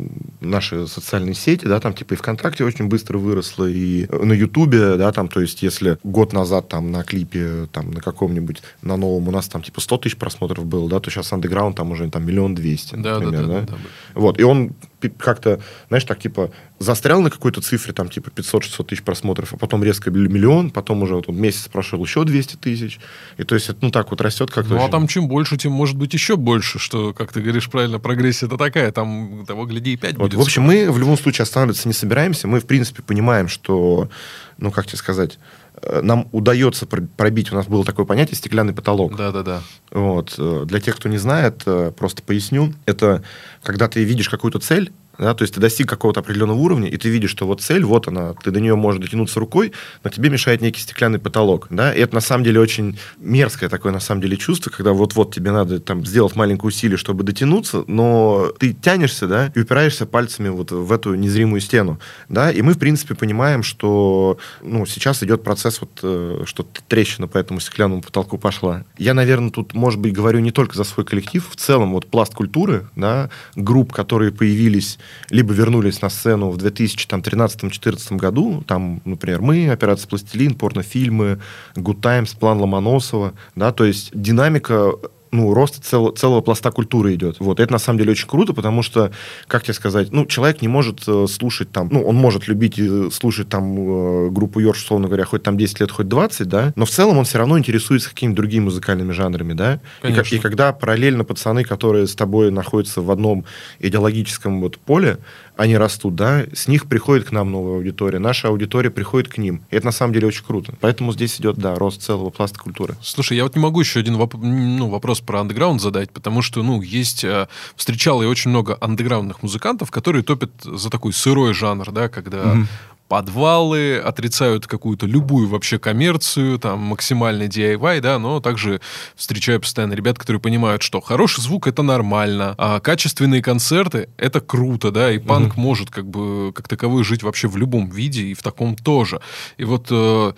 наши социальные сети, да, там типа и ВКонтакте очень быстро выросло, и на Ютубе, да, там, то есть если год назад там на клипе, там на каком-нибудь, на новом у нас там типа 100 тысяч просмотров было, да, то сейчас андеграунд там уже там миллион двести, например, да, да, да, да, да. Вот, и он как-то, знаешь, так типа застрял на какой-то цифре, там типа 500-600 тысяч просмотров, а потом резко миллион, потом уже вот месяц прошел еще 200 тысяч, и то есть это, ну, так вот растет как-то. Ну, а очень... а там чем больше, тем может быть еще больше, что, как ты говоришь правильно, прогрессия это такая, там того, гляди, и 5 вот, будет. В общем, мы в любом случае останавливаться не собираемся, мы, в принципе, понимаем, что, ну, как тебе сказать, э, нам удается пробить, у нас было такое понятие стеклянный потолок. Да, да, да. Вот. Э, для тех, кто не знает, э, просто поясню. Это когда ты видишь какую-то цель, да, то есть ты достиг какого-то определенного уровня, и ты видишь, что вот цель, вот она, ты до нее можешь дотянуться рукой, но тебе мешает некий стеклянный потолок. Да? И это на самом деле очень мерзкое такое на самом деле чувство, когда вот-вот тебе надо там сделать маленькое усилие, чтобы дотянуться, но ты тянешься, да, и упираешься пальцами вот в эту незримую стену. Да? И мы, в принципе, понимаем, что ну, сейчас идет процесс, вот, э, что трещина по этому стеклянному потолку пошла. Я, наверное, тут, может быть, говорю не только за свой коллектив, в целом вот пласт культуры, да, групп, которые появились либо вернулись на сцену в 2013-2014 году, там, например, мы, «Операция Пластилин», порнофильмы, «Good Times», «План Ломоносова», да, то есть динамика ну, рост цел, целого пласта культуры идет. Вот. Это на самом деле очень круто, потому что, как тебе сказать, ну, человек не может э, слушать там, ну, он может любить и слушать там э, группу Йорш, условно говоря, хоть там 10 лет, хоть 20, да, но в целом он все равно интересуется какими-то другими музыкальными жанрами, да. И, и когда параллельно пацаны, которые с тобой находятся в одном идеологическом вот поле, они растут, да, с них приходит к нам новая аудитория, наша аудитория приходит к ним. И это на самом деле очень круто. Поэтому здесь идет, да, рост целого пласта культуры. Слушай, я вот не могу еще один воп- ну, вопрос про андеграунд задать, потому что, ну, есть, э, встречал я очень много андеграундных музыкантов, которые топят за такой сырой жанр, да, когда mm-hmm подвалы, отрицают какую-то любую вообще коммерцию, там, максимальный DIY, да, но также встречаю постоянно ребят, которые понимают, что хороший звук — это нормально, а качественные концерты — это круто, да, и панк mm-hmm. может как бы как таковой жить вообще в любом виде и в таком тоже. И вот э,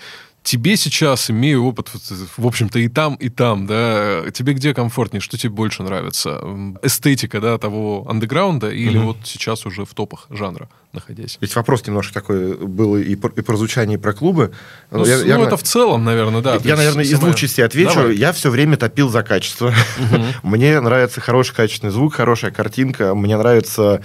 тебе сейчас, имея опыт, в общем-то, и там, и там, да, тебе где комфортнее, что тебе больше нравится? Эстетика, да, того андеграунда или угу. вот сейчас уже в топах жанра находясь? Ведь вопрос немножко такой был и про, и про звучание, и про клубы. Ну, я, ну я, это в целом, наверное, да. Я, наверное, из двух частей отвечу. Давай. Я все время топил за качество. Угу. <laughs> Мне нравится хороший качественный звук, хорошая картинка. Мне нравится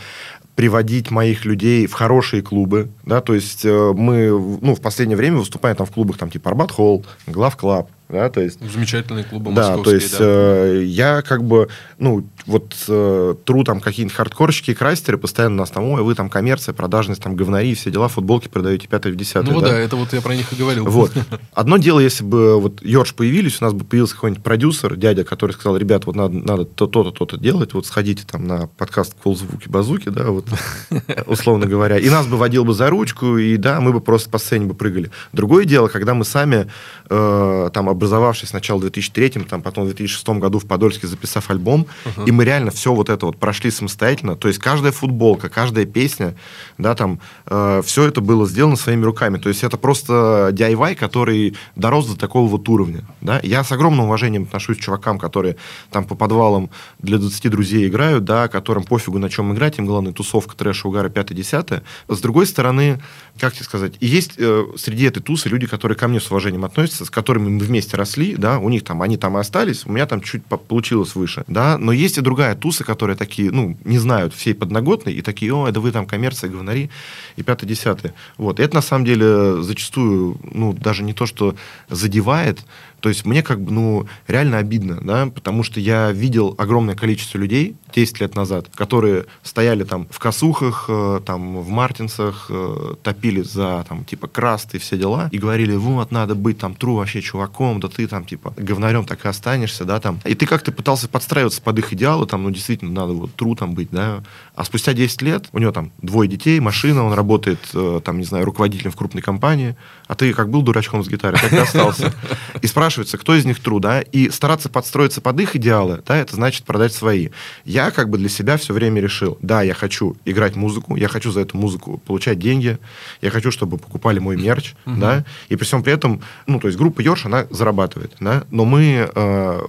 приводить моих людей в хорошие клубы, да, то есть э, мы, ну, в последнее время выступаем там в клубах, там, типа Арбат Холл, Глав Клаб, да, то есть... Замечательные клубы да, то есть да. Э, я как бы, ну, вот э, true там какие-нибудь хардкорщики и крастеры постоянно нас там, ой, вы там коммерция, продажность, там говнари, все дела, футболки продаете, пятое в десятое. Ну да? да, это вот я про них и говорил. Вот. <laughs> Одно дело, если бы вот Йорш появились, у нас бы появился какой-нибудь продюсер, дядя, который сказал, ребят, вот надо, надо то-то, то-то делать, вот сходите там на подкаст «Ползвуки базуки», да, вот, <laughs> условно говоря, и нас бы водил бы за ручку, и да, мы бы просто по сцене бы прыгали. Другое дело, когда мы сами э, там образовавшись сначала в 2003, там, потом в 2006 году в Подольске записав альбом, uh-huh. и мы реально все вот это вот прошли самостоятельно. То есть каждая футболка, каждая песня, да, там, э, все это было сделано своими руками. То есть это просто DIY, который дорос до такого вот уровня. Да? Я с огромным уважением отношусь к чувакам, которые там по подвалам для 20 друзей играют, да, которым пофигу на чем играть, им главное тусовка, трэш, угара, 5-10. С другой стороны, как тебе сказать, и есть э, среди этой тусы люди, которые ко мне с уважением относятся, с которыми мы вместе росли, да, у них там, они там и остались, у меня там чуть получилось выше, да, но есть и другая туса, которые такие, ну, не знают всей подноготной, и такие, о, это вы там коммерция, говнари, и пятое-десятое. Вот, и это на самом деле зачастую, ну, даже не то, что задевает, то есть мне как бы, ну, реально обидно, да, потому что я видел огромное количество людей 10 лет назад, которые стояли там в косухах, э, там в мартинсах, э, топили за там типа краст и все дела, и говорили, вот, надо быть там тру вообще чуваком, да ты там, типа, говнарем так и останешься, да, там. И ты как-то пытался подстраиваться под их идеалы, там, ну, действительно, надо вот тру там быть, да. А спустя 10 лет у него там двое детей, машина, он работает, э, там, не знаю, руководителем в крупной компании, а ты как был дурачком с гитарой, так и остался. И спрашивается, кто из них тру, да, и стараться подстроиться под их идеалы, да, это значит продать свои. Я как бы для себя все время решил, да, я хочу играть музыку, я хочу за эту музыку получать деньги, я хочу, чтобы покупали мой мерч, да, и при всем при этом, ну, то есть группа Йорш, она зарабатывает, да, но мы э,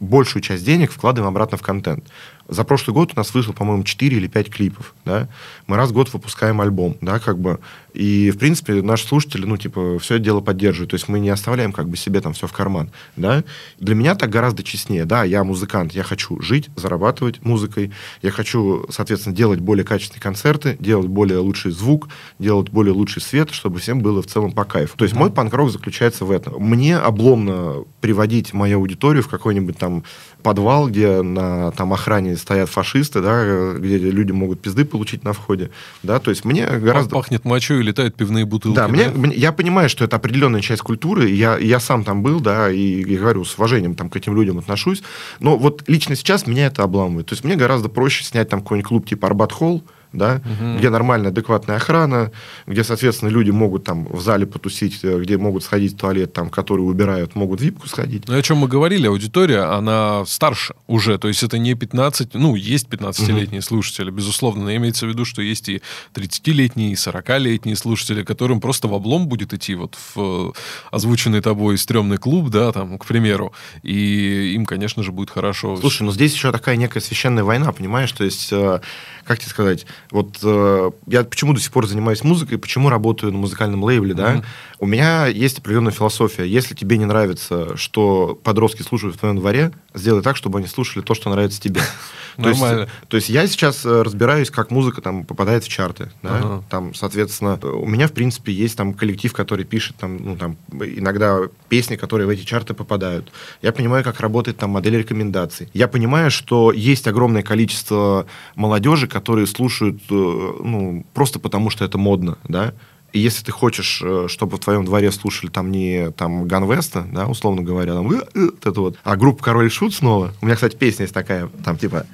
большую часть денег вкладываем обратно в контент. За прошлый год у нас вышло, по-моему, 4 или 5 клипов, да. Мы раз в год выпускаем альбом, да, как бы. И, в принципе, наши слушатели, ну, типа, все это дело поддерживают. То есть мы не оставляем как бы себе там все в карман, да. Для меня так гораздо честнее. Да, я музыкант, я хочу жить, зарабатывать музыкой, я хочу, соответственно, делать более качественные концерты, делать более лучший звук, делать более лучший свет, чтобы всем было в целом по кайфу. То есть мой панк-рок заключается в этом. Мне обломно приводить мою аудиторию в какой-нибудь там подвал, где на там охране стоят фашисты, да, где люди могут пизды получить на входе, да, то есть мне гораздо... Пахнет мочой летают пивные бутылки. Да, Мне, мне, я понимаю, что это определенная часть культуры, я, я сам там был, да, и, и говорю, с уважением там к этим людям отношусь, но вот лично сейчас меня это обламывает, то есть мне гораздо проще снять там какой-нибудь клуб типа Арбат Холл, да, угу. где нормальная, адекватная охрана, где, соответственно, люди могут там в зале потусить, э, где могут сходить в туалет, там, которые убирают, могут в випку сходить. Ну, о чем мы говорили, аудитория, она старше уже, то есть это не 15, ну, есть 15-летние угу. слушатели, безусловно, но имеется в виду, что есть и 30-летние, и 40-летние слушатели, которым просто в облом будет идти вот в э, озвученный тобой стрёмный клуб, да, там, к примеру, и им, конечно же, будет хорошо. Слушай, ну здесь еще такая некая священная война, понимаешь, то есть, э, как тебе сказать, вот э, я почему до сих пор занимаюсь музыкой, почему работаю на музыкальном лейбле, mm-hmm. да? У меня есть определенная философия. Если тебе не нравится, что подростки слушают в твоем дворе, сделай так, чтобы они слушали то, что нравится тебе. <laughs> То есть, то есть я сейчас э, разбираюсь, как музыка там попадает в чарты. Да? Ага. Там, соответственно, у меня, в принципе, есть там коллектив, который пишет там, ну, там, иногда песни, которые в эти чарты попадают. Я понимаю, как работает там модель рекомендаций. Я понимаю, что есть огромное количество молодежи, которые слушают э, ну, просто потому, что это модно. Да? И если ты хочешь, э, чтобы в твоем дворе слушали там не там Ганвеста, да, условно говоря, там, вот это вот, а группа Король Шут снова. У меня, кстати, песня есть такая, там типа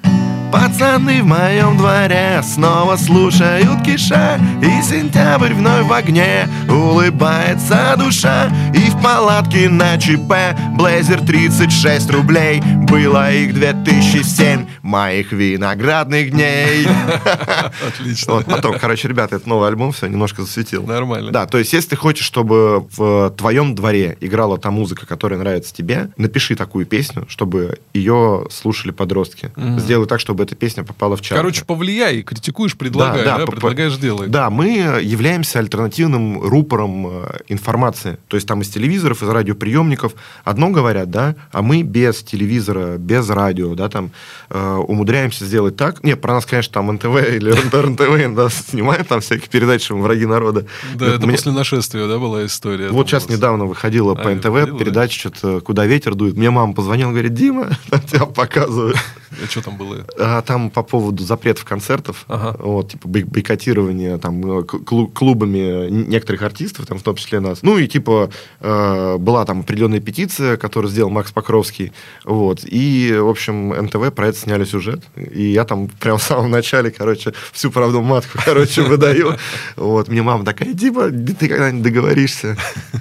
Пацаны в моем дворе снова слушают киша И сентябрь вновь в огне, улыбается душа И в палатке на ЧП Блейзер 36 рублей Было их 2007 моих виноградных дней. <laughs> Отлично. Вот, Потом, короче, ребята, это новый альбом, все, немножко засветил. Нормально. Да, то есть, если ты хочешь, чтобы в твоем дворе играла та музыка, которая нравится тебе Напиши такую песню, чтобы ее слушали подростки. Mm Сделай так, чтобы эта песня попала в чарт. Короче, повлияй, критикуешь, предлагай, да, да, да предлагаешь, делай. Да, мы являемся альтернативным рупором э, информации. То есть там из телевизоров, из радиоприемников одно говорят, да, а мы без телевизора, без радио, да, там э, умудряемся сделать так. Нет, про нас, конечно, там НТВ или РНТВ <laughs> да, снимают там всякие передачи, враги народа. Да, это, это мне... после нашествия, да, была история. Вот сейчас недавно выходила а, по НТВ передача, что-то «Куда ветер дует». Мне мама позвонила, говорит, Дима, <laughs> тебя показывают. А что там было? А, там по поводу запретов концертов, ага. вот, типа бойкотирования там, э, клубами некоторых артистов, там, в том числе нас. Ну и типа э, была там определенная петиция, которую сделал Макс Покровский. Вот, и, в общем, НТВ про это сняли сюжет. И я там прям в самом начале, короче, всю правду матку, короче, <laughs> выдаю. Вот, мне мама такая, Дима, ты когда-нибудь договоришься.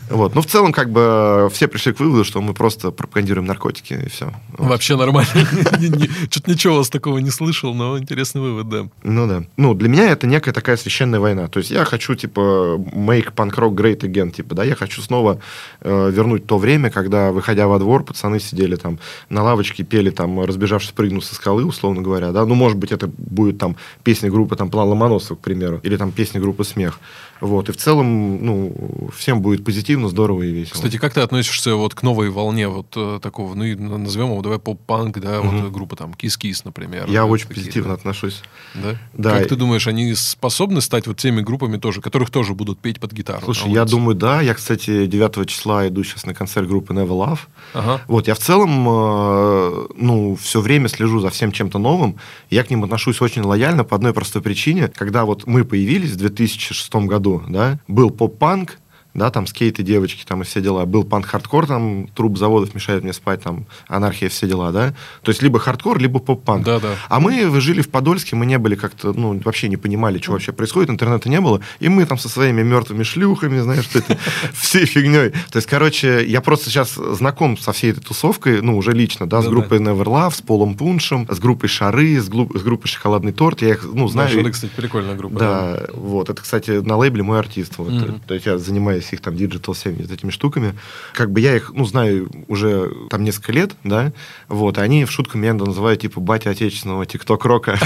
Вот, ну в целом, как бы, все пришли к выводу, что мы просто пропагандируем наркотики, и все. Вообще нормально. <laughs> Что-то ничего у вас такого не слышал, но интересный вывод, да. Ну да. Ну, для меня это некая такая священная война. То есть я хочу, типа, make punk rock great again, типа, да, я хочу снова э, вернуть то время, когда, выходя во двор, пацаны сидели там на лавочке, пели там, разбежавшись, прыгнул со скалы, условно говоря, да. Ну, может быть, это будет там песня группы там План Ломоносов, к примеру, или там песня группы Смех. Вот. И в целом, ну, всем будет позитивно, здорово и весело. Кстати, как ты относишься вот к новой волне вот э, такого, ну, назовем его, давай, поп-панк, да, угу. вот группа там Кис-Кис, например. Я очень позитивно отношусь. Да? Да. Как ты думаешь, они способны стать вот теми группами тоже, которых тоже будут петь под гитару? Слушай, я думаю, да. Я, кстати, 9 числа иду сейчас на концерт группы Never Love. Ага. Вот, я в целом, э, ну, все время слежу за всем чем-то новым. Я к ним отношусь очень лояльно по одной простой причине. Когда вот мы появились в 2006 году, да, был поп-панк, да, там скейты, девочки, там и все дела. Был панк-хардкор, там труп заводов мешает мне спать, там анархия, все дела, да. То есть либо хардкор, либо поп-панк. Да, да. А мы жили в Подольске, мы не были как-то, ну, вообще не понимали, что вообще происходит, интернета не было, и мы там со своими мертвыми шлюхами, знаешь, что это, <laughs> всей фигней. То есть, короче, я просто сейчас знаком со всей этой тусовкой, ну, уже лично, да, с группой Never Love, с Полом Пуншем, с группой Шары, с, группой Шоколадный торт, я их, ну, знаю. Знаешь, это, кстати, прикольная группа. Да, вот. Это, кстати, на лейбле мой артист. Вот. То есть я занимаюсь их там digital всеми вот этими штуками. Как бы я их, ну, знаю уже там несколько лет, да, вот, и они в шутку меня называют, типа, батя отечественного тикток-рока.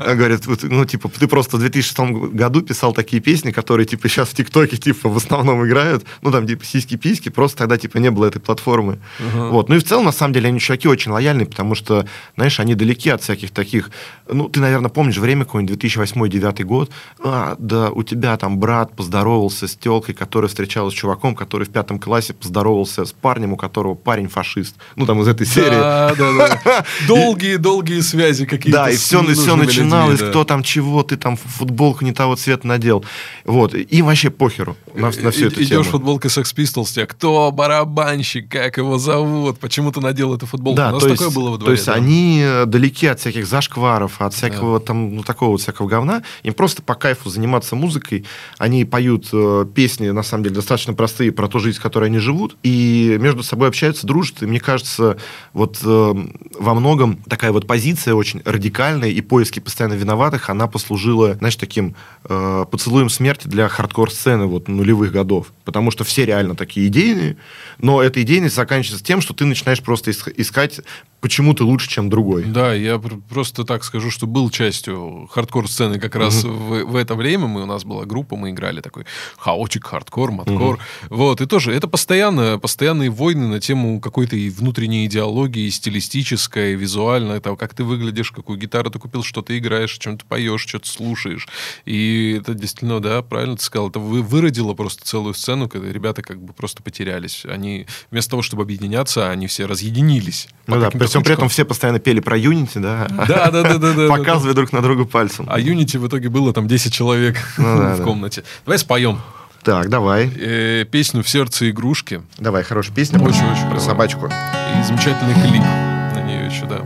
<laughs> Говорят, ну, типа, ты просто в 2006 году писал такие песни, которые, типа, сейчас в ТикТоке, типа, в основном играют, ну, там, типа, сиськи-письки, просто тогда, типа, не было этой платформы. Вот. Ну и в целом, на самом деле, они чуваки очень лояльные, потому что, знаешь, они далеки от всяких таких... Ну, ты, наверное, помнишь время какой-нибудь 2008-2009 год. А, да, у тебя там брат поздоровался с телкой, которая встречалась с чуваком, который в пятом классе поздоровался с парнем, у которого парень фашист. Ну, там из этой серии. Да, да, <laughs> да. Долгие-долгие связи какие-то. Да, и все, все ненужными начиналось, да. кто там чего, ты там футболку не того цвета надел. Вот, им вообще похеру на, на всю И- эту Идешь футболке Sex Pistols, тебя кто барабанщик, как его зовут, почему ты надел эту футболку? Да, У нас то есть, такое было во то дворе. есть да. они э, далеки от всяких зашкваров, от всякого там, ну, такого вот всякого говна. Им просто по кайфу заниматься музыкой. Они поют э, песни, на самом деле, достаточно простые про ту жизнь, в которой они живут. И между собой общаются, дружат. И мне кажется, вот э, во многом такая вот позиция очень радикальная и поиски постоянно виноватых, она послужила, знаешь, таким э, поцелуем смерти для хардкор-сцены вот нулевых годов. Потому что все реально такие идейные, но эта идейность заканчивается тем, что ты начинаешь просто ис- искать, почему ты лучше, чем другой. Да, я пр- просто так скажу, что был частью хардкор-сцены как раз в, в это время. Мы, у нас была группа, мы играли такой chaotic hardcore, mathcore. Вот, и тоже это постоянно, постоянные войны на тему какой-то внутренней идеологии, стилистической, визуальной, того, как ты выглядишь, какую гитару ты купил, что ты играешь, чем ты поешь, что ты слушаешь. И это действительно, да, правильно ты сказал, это вы, выродило просто целую сцену, когда ребята как бы просто потерялись. Они вместо того, чтобы объединяться, они все разъединились. Ну да, всем при этом все постоянно пели про Unity, да, Да, да, да, да, да. показывая друг на друга пальцем. А Unity в итоге было там 10 человек Ну <laughs> в комнате. Давай споем Так, давай, э, песню «В сердце игрушки». давай, хорошая песня. Очень-очень Про собачку. И замечательный клип на нее еще, да.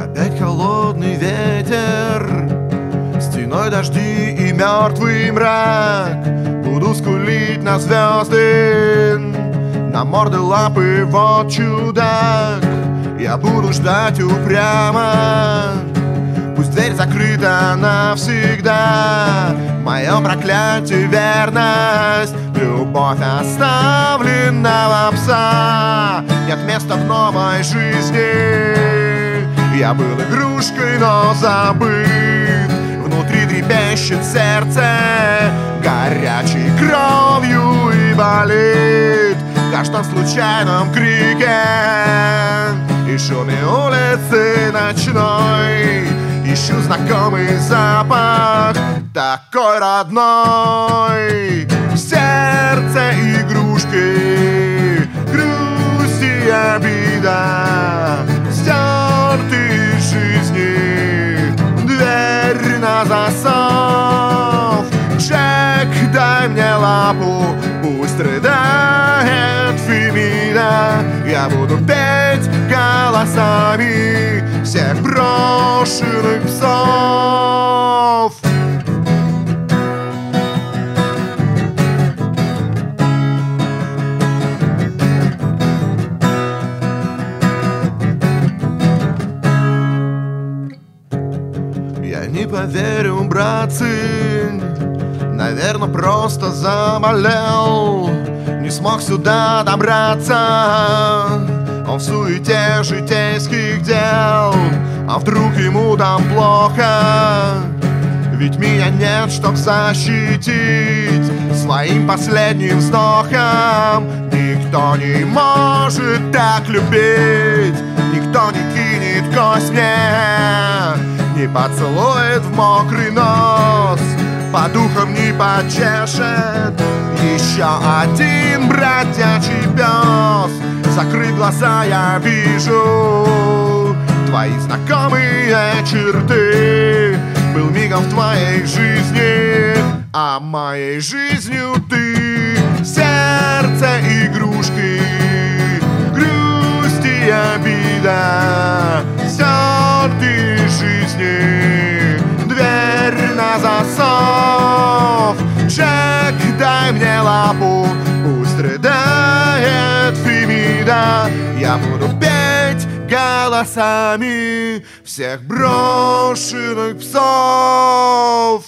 Опять холодный ветер Стеной дожди и мертвый мрак Буду скулить на звезды На морды лапы вот чудак Я буду ждать упрямо. Пусть дверь закрыта навсегда. Мое проклятие верность. Любовь оставленного пса. Нет места в новой жизни. Я был игрушкой, но забыт. Внутри трепещет сердце Горячей кровью и болит В каждом случайном крике. И шуме улицы ночной. Ищу знакомый запах Такой родной. В сердце игрушки Грусть и обида. Стерты из жизни Дверь на засов. Джек, дай мне лапу Пусть рыдает Я буду петь голосами Всех брошенных псов. Я не поверю, братцы Наверное, просто заболел Не смог сюда добраться. Он в суете житейских дел А вдруг ему там плохо? Ведь меня нет, чтоб защитить Своим последним вздохом. Никто не может так любить Никто не кинет кость мне Не поцелует в мокрый нос По духам не почешет. Еще один бродячий пес Закрыть глаза я вижу. Твои знакомые черты Был мигом в твоей жизни А моей жизнью ты Сердце игрушки Грусть и обида. Стертые жизни. Дверь на засов. Джек, дай мне лапу Пусть рыдает Фемида. Я буду петь голосами Всех брошенных псов.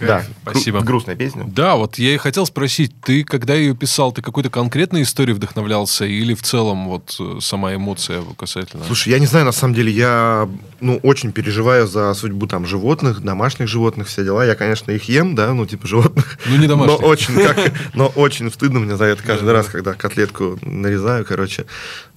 Да, спасибо. гру- грустная песня. Да, вот я и хотел спросить, ты когда ее писал, ты какой-то конкретной историей вдохновлялся или в целом вот э, сама эмоция касательно? Слушай, я не знаю, на самом деле, я ну, очень переживаю за судьбу там животных, домашних животных, все дела. Я, конечно, их ем, да, ну, типа животных. Ну, не домашних. Но очень, как, но очень стыдно мне за это каждый раз, когда котлетку нарезаю, короче.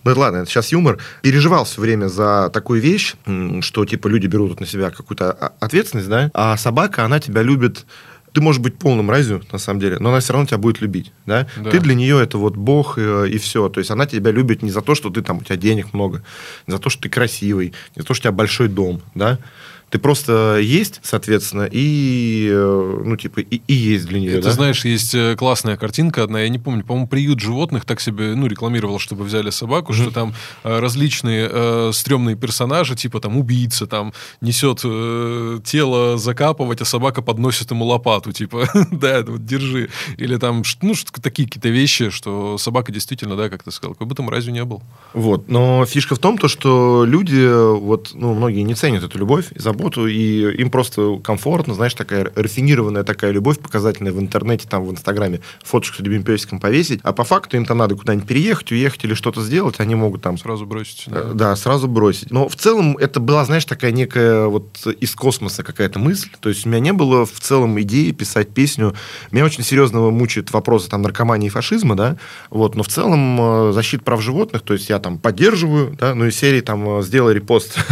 Ну, это ладно, это сейчас юмор. Переживал все время за такую вещь, что, типа, люди берут на себя какую-то а- ответственность, да, а собака, она тебя любит ты можешь быть полным разью, на самом деле, но она все равно тебя будет любить, да? Да. Ты для нее это вот бог э, и все. То есть она тебя любит не за то, что ты там, у тебя денег много, не за то, что ты красивый, не за то, что у тебя большой дом, да? Ты просто есть, соответственно, и, э, ну, типа, и, и есть для нее, Это, да? знаешь, есть э, классная картинка одна, я не помню, по-моему, приют животных так себе, ну, рекламировал, чтобы взяли собаку, что там э, различные э, стрёмные персонажи, типа там убийца, там несет э, тело закапывать, а собака подносит ему лопату, типа, <laughs> да, вот держи. Или там, ну, такие какие-то вещи, что собака действительно, да, как ты сказал, как будто там разве не был. Вот. Но фишка в том, то, что люди, вот, ну, многие не ценят эту любовь и заботу, и им просто комфортно, знаешь, такая рафинированная такая любовь, показательная в интернете, там, в Инстаграме, фоточку с любимым песиком повесить, а по факту им-то надо куда-нибудь переехать, уехать или что-то сделать, они могут там Сразу бросить. Э, Да, сразу бросить. Но в целом это была, знаешь, такая некая вот из космоса какая-то мысль. То есть у меня не было в целом идеи писать песню. Меня очень серьезно мучают вопросы там наркомании и фашизма, да. Вот, но в целом э, защита прав животных, то есть я там поддерживаю, да, ну и серии там э, сделай репост. <laughs>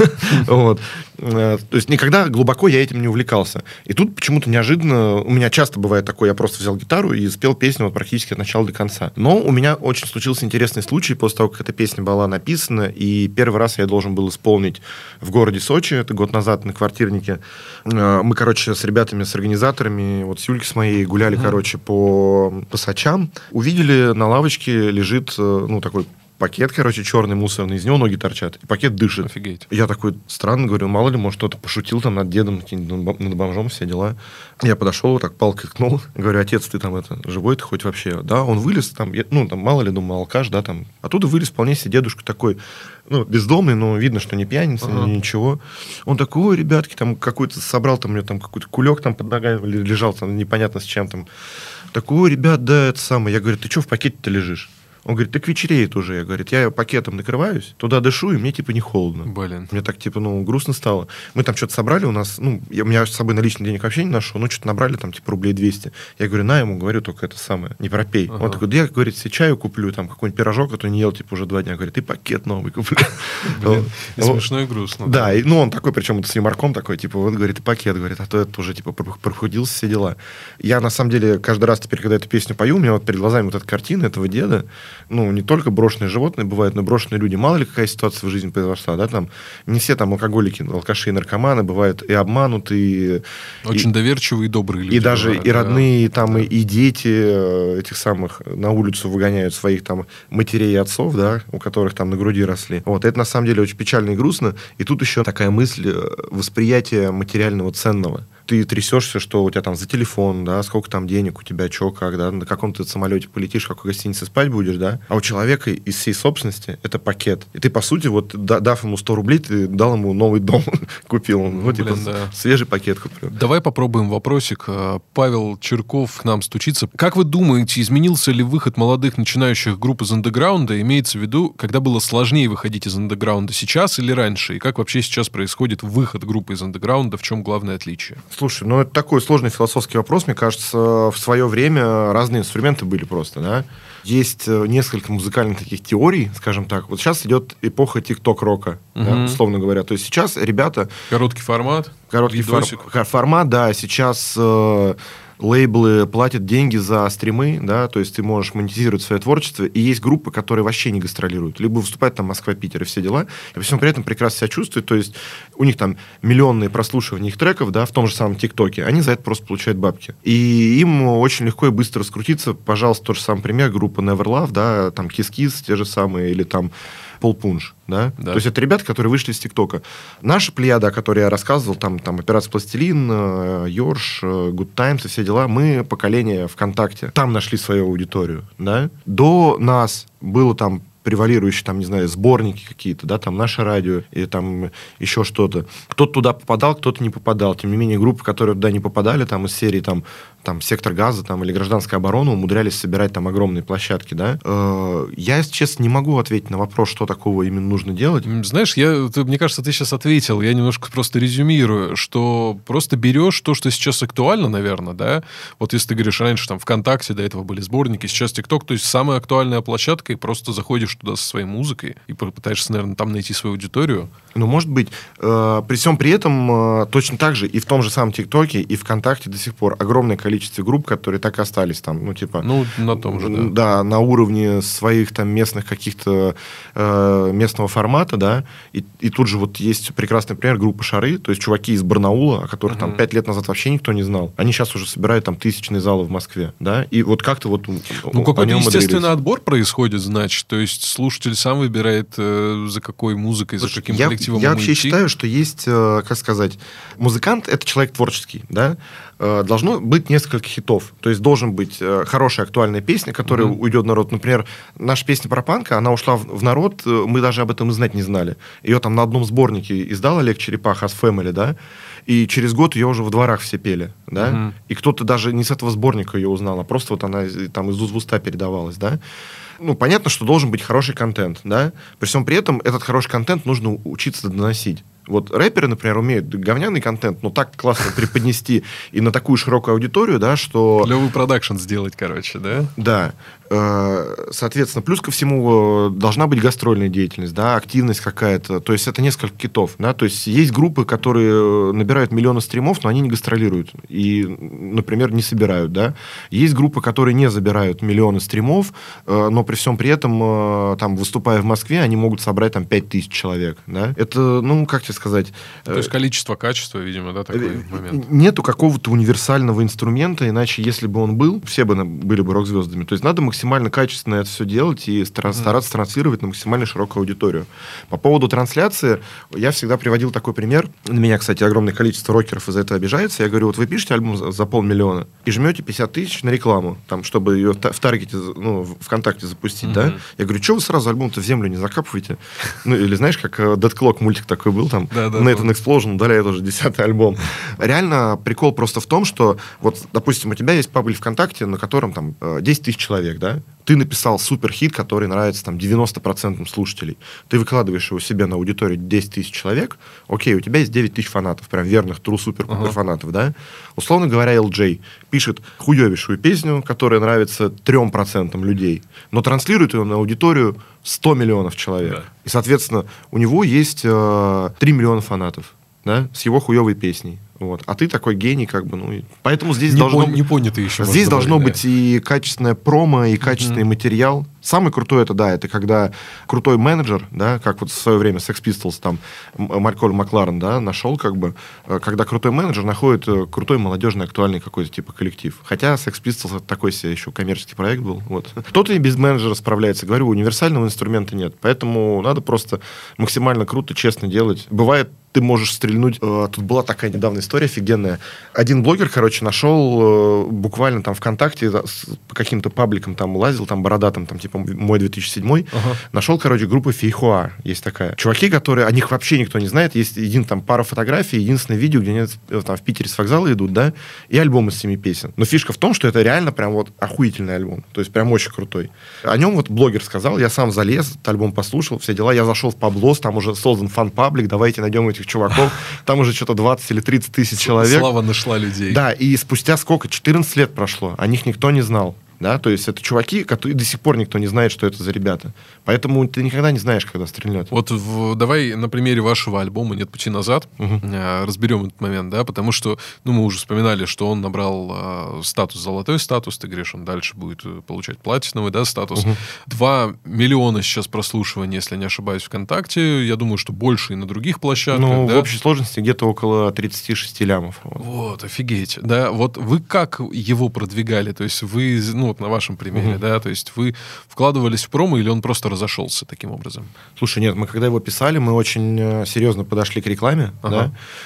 Вот. Э, То есть никогда глубоко я этим не увлекался. И тут почему-то неожиданно, у меня часто бывает такое, я просто взял гитару и спел песню вот практически от начала до конца. Но у меня очень случился интересный случай после того, как эта песня была написана, и первый раз я должен был исполнить в городе Сочи, это год назад на квартирнике. Э, Мы, короче, с ребятами, с организаторами, вот с Юлькой с моей гуляли, короче, по, по Сочам. Увидели, на лавочке лежит, э, ну, такой пакет, короче, черный мусорный, из него ноги торчат, и пакет дышит. Офигеть. Я такой странно говорю, мало ли, может, кто-то пошутил там над дедом, над бомжом, все дела. Я подошел, так палкой ткнул, <laughs> говорю, отец, ты там это, живой ты хоть вообще? Да, он вылез там, я- ну, там, мало ли, думал, алкаш, да, там. Оттуда вылез вполне себе дедушка такой, ну, бездомный, но видно, что не пьяница, Ага. ни ничего. Он такой, ой, ребятки, там какой-то собрал, там у него там какой-то кулек там под ногами лежал, там непонятно с чем там. Такой, ой, ребят, да, это самое. Я говорю, ты что в пакете-то лежишь? Он говорит, так вечереет уже. Я говорю, я пакетом накрываюсь, туда дышу, и мне типа не холодно. Блин. Мне так, типа, ну, грустно стало. Мы там что-то собрали у нас, ну, я, у меня с собой наличных денег вообще не нашел, ну, что-то набрали там, типа, рублей 200. Я говорю, на, ему говорю, только это самое, не пропей. Ага. Он такой, да я, говорит, себе чаю куплю, там, какой-нибудь пирожок, который не ел, типа, уже два дня. Говорит, и пакет новый куплю. <laughs> Блин, и смешно и грустно. Да, и, ну, он такой, причем с юморком такой, типа, вот, говорит, и пакет, говорит, а то это уже, типа, про- прохудился, все дела. Я, на самом деле, каждый раз теперь, когда эту песню пою, у меня вот перед глазами вот эта картина этого деда, ну, не только брошенные животные бывают, но и брошенные люди. Мало ли какая ситуация в жизни произошла, да, там, не все там алкоголики, алкаши и наркоманы, бывают и обманутые, и- Очень доверчивые и добрые люди. и даже бывают, и да. родные там и, и дети э, этих самых на улицу выгоняют своих там матерей и отцов, да, у которых там на груди росли. Вот это на самом деле очень печально и грустно. И тут еще такая мысль э, восприятия материального ценного. Ты трясешься, что у тебя там за телефон, да, сколько там денег у тебя, что, как, да, на каком ты самолете полетишь, в какой гостинице спать будешь, да. А у человека из всей собственности это пакет. И ты, по сути, вот да- дав ему 100 рублей, ты дал ему новый дом, <laughs> купил. Он, вот, Блин, типа, да. свежий пакет куплю. Давай попробуем вопросик. Э, Павел Черков к нам стучится. Как вы думаете, изменился ли выход молодых начинающих групп из андеграунда? Имеется в виду, когда было сложнее выходить из андеграунда сейчас или раньше? И как вообще сейчас происходит выход группы из андеграунда? В чем главное отличие? Слушай, ну это такой сложный философский вопрос. Мне кажется, в свое время разные инструменты были просто, да. Есть э, несколько музыкальных таких теорий, скажем так. Вот сейчас идет эпоха тик-ток-рока, да, Мгм. условно говоря. То есть сейчас ребята Короткий формат? короткий фор- формат, да, сейчас э, лейблы платят деньги за стримы, да, то есть ты можешь монетизировать свое творчество, и есть группы, которые вообще не гастролируют, либо выступают там Москва, Питер и все дела, и при всем при этом прекрасно себя чувствуют, то есть у них там миллионные прослушивания их треков, да, в том же самом ТикТоке, они за это просто получают бабки. И им очень легко и быстро раскрутиться, пожалуйста, тот же самый пример, группа Never Love, да, там Kiss Kiss, те же самые, или там Пол Пунш, да? да? То есть это ребята, которые вышли из ТикТока. Наша плеяда, о которой я рассказывал, там, там Операция Пластилин, э, Йорш, э, Good Times и все дела, мы поколение ВКонтакте. Там нашли свою аудиторию, да? До нас было там превалирующие, там, не знаю, сборники какие-то, да, там, наше радио или там еще что-то. Кто-то туда попадал, кто-то не попадал. Тем не менее, группы, которые туда не попадали, там, из серии, там, там, сектор газа, там, или гражданская оборона умудрялись собирать там огромные площадки, да. Э, я, если честно, не могу ответить на вопрос, что такого именно нужно делать. Знаешь, я, ты, мне кажется, ты сейчас ответил. Я немножко просто резюмирую, что просто берешь то, что сейчас актуально, наверное, да. Вот если ты говоришь, раньше там ВКонтакте до этого были сборники, сейчас ТикТок, то есть самая актуальная площадка, и просто заходишь туда со своей музыкой и пытаешься, наверное, там найти свою аудиторию. Ну, может быть. Э, при всем при этом э, точно так же и в том же самом ТикТоке, и ВКонтакте до сих пор огромное количество групп, которые так и остались там, ну, типа... Ну, на том же, да. Да, на уровне своих там местных каких-то э, местного формата, да, и, и тут же вот есть прекрасный пример группы «Шары», то есть чуваки из Барнаула, о которых uh-huh. там пять лет назад вообще никто не знал, они сейчас уже собирают там тысячные залы в Москве, да, и вот как-то вот... Ну, какой-то естественный отбор происходит, значит, то есть слушатель сам выбирает, э, за какой музыкой, Слушай, за каким я, коллективом Я вообще идти. считаю, что есть, э, как сказать, музыкант — это человек творческий, да, Э, должно быть несколько хитов. То есть должен быть э, хорошая актуальная песня, которая mm-hmm. уйдет в народ. Например, наша песня про панка, она ушла в, народ, мы даже об этом и знать не знали. Ее там на одном сборнике издал Олег Черепаха с Family, да, и через год ее уже в дворах все пели, да, mm-hmm. и кто-то даже не с этого сборника ее узнал, а просто вот она там из уст в уста передавалась, да. Ну, понятно, что должен быть хороший контент, да, при всем при этом этот хороший контент нужно учиться доносить. Вот рэперы, например, умеют говняный контент, но так классно преподнести и на такую широкую аудиторию, да, что... Клевый продакшн сделать, короче, да? Да. Э, соответственно, плюс ко всему э, должна быть гастрольная деятельность, да, активность какая-то. То есть это несколько китов, да. То есть есть группы, которые набирают миллионы стримов, но они не гастролируют и, например, не собирают, да. Есть группы, которые не забирают миллионы стримов, э, но при всем при этом, там, выступая в Москве, они могут собрать там 5000 человек, да. Это, ну, как тебе сказать... То есть количество, качество, видимо, да, такой момент. Нету какого-то универсального инструмента, иначе, если бы он был, все бы были бы рок-звездами. То есть надо максимально максимально качественно это все делать и стараться транслировать на максимально широкую аудиторию. По поводу трансляции, я всегда приводил такой пример. На меня, кстати, огромное количество рокеров из-за этого обижается. Я говорю, вот вы пишете альбом за, за полмиллиона и жмете 50 тысяч на рекламу, там, чтобы ее в таргете, ну, ВКонтакте запустить, mm-hmm. да? Я говорю, что вы сразу альбом-то в землю не закапываете? <laughs> Ну, или знаешь, как э, Dead Clock мультик такой был, там, Nathan Explosion удаляет уже десятый альбом. Реально прикол просто в том, что, вот, допустим, у тебя есть паблик ВКонтакте, на котором там 10 э, тысяч человек, да? Ты написал суперхит, который нравится там 90% слушателей. Ты выкладываешь его себе на аудиторию 10 тысяч человек, окей, у тебя есть 9 тысяч фанатов, прям верных, true супер uh-huh. фанатов, да? Условно говоря, LJ пишет хуевейшую песню, которая нравится 3% людей, но транслирует ее на аудиторию 100 миллионов человек. Да. И, соответственно, у него есть э, 3 миллиона фанатов да, с его хуевой песней. Вот. А ты такой гений, как бы, ну, поэтому здесь не должно... Пон, не понятый еще. Здесь должно быть да. и качественное промо, и качественный mm-hmm. материал. Самый крутой это, да, это когда крутой менеджер, да, как вот в свое время Sex Pistols, там, Малькольм Макларен, да, нашел, как бы, э, когда крутой менеджер находит э, крутой молодежный актуальный какой-то типа коллектив. Хотя Sex Pistols это такой себе еще коммерческий проект был, вот. Кто-то и без менеджера справляется. Говорю, универсального инструмента нет. Поэтому надо просто максимально круто, честно делать. Бывает ты можешь стрельнуть. Э, тут была такая недавняя история офигенная. Один блогер, короче, нашел буквально там ВКонтакте по каким-то пабликам там лазил, там бородатым, там типа типа мой 2007, ага. нашел, короче, группу Фейхуа, есть такая. Чуваки, которые, о них вообще никто не знает, есть един там пара фотографий, единственное видео, где они э, там в Питере с вокзала идут, да, и альбом из семи песен. Но фишка в том, что это реально прям вот охуительный альбом, то есть прям очень крутой. О нем вот блогер сказал, я сам залез, этот альбом послушал, все дела, я зашел в Паблос, там уже создан фан-паблик, давайте найдем этих чуваков, <laughs> там уже что-то 20 или 30 тысяч человек. Слава нашла людей. Да, и спустя сколько, 14 лет прошло, о них никто не знал да, то есть это чуваки, которые до сих пор никто не знает, что это за ребята. Поэтому ты никогда не знаешь, когда стрельнет. Вот в, давай на примере вашего альбома «Нет пути назад» Мгм. э, разберем этот момент, да, потому что, ну, мы уже вспоминали, что он набрал э, статус, золотой статус, ты говоришь, он дальше будет э, получать платиновый, да, статус. Два миллиона сейчас прослушиваний, если не ошибаюсь, ВКонтакте. Я думаю, что больше и на других площадках, Ну, да? в общей сложности где-то около 36 лямов. Вот. Вот, офигеть. Да, вот вы как его продвигали? То есть вы, ну, вот на вашем примере, Мгм. да, то есть вы вкладывались в промо или он просто разошелся таким образом? Слушай, нет, мы когда его писали, мы очень э, серьезно подошли к рекламе, Ага. да.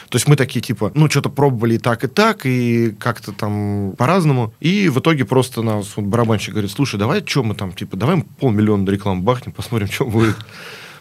То есть мы такие, типа, ну, что-то пробовали и так, и так, и как-то там по-разному. И в итоге просто нас вот барабанщик говорит, слушай, давай, что мы там, типа, давай полмиллиона на рекламу бахнем, посмотрим, <laughs> что будет.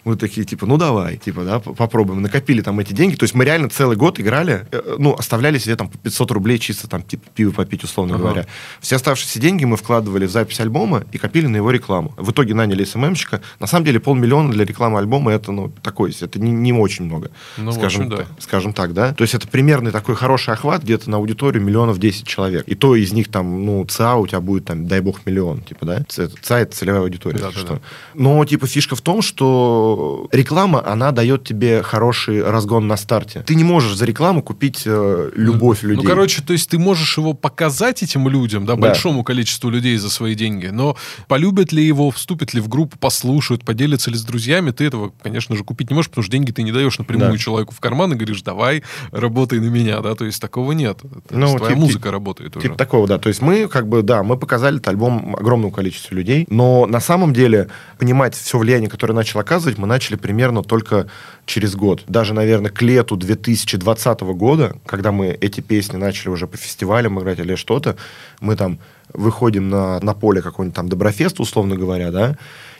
Мы такие, типа, ну давай, типа, да, попробуем. Накопили там эти деньги. То есть мы реально целый год играли, э, ну, оставляли себе там по 500 рублей чисто там, типа, пиво попить, условно Ага. говоря. Все оставшиеся деньги мы вкладывали в запись альбома и копили на его рекламу. В итоге наняли СММщика. На самом деле полмиллиона для рекламы альбома это, ну, такое, это не, не очень много. Ну, скажем, общем, да. так, скажем так, да. То есть это примерный такой хороший охват где-то на аудиторию миллионов 10 человек. И то из них там, ну, ЦА у тебя будет там, дай бог, миллион, типа, да. ЦА это целевая аудитория, Да, да, что. да. Но, типа, фишка в том, что реклама, она дает тебе хороший разгон на старте. Ты не можешь за рекламу купить э, любовь людей. Ну, короче, то есть ты можешь его показать этим людям, да, Да. большому количеству людей за свои деньги, но полюбят ли его, вступят ли в группу, послушают, поделятся ли с друзьями, ты этого, конечно же, купить не можешь, потому что деньги ты не даешь напрямую Да. человеку в карман и говоришь, давай, работай на меня, да, то есть такого нет. Это Ну, твоя тип- музыка работает уже. Типа такого, да. То есть мы, как бы, да, мы показали этот альбом огромному количеству людей, но на самом деле понимать все влияние, которое начал оказывать, мы начали примерно только через год. Даже, наверное, к лету 2020 года, когда мы эти песни начали уже по фестивалям играть или что-то, мы там выходим на, на поле какой-нибудь там Доброфест, условно говоря, да,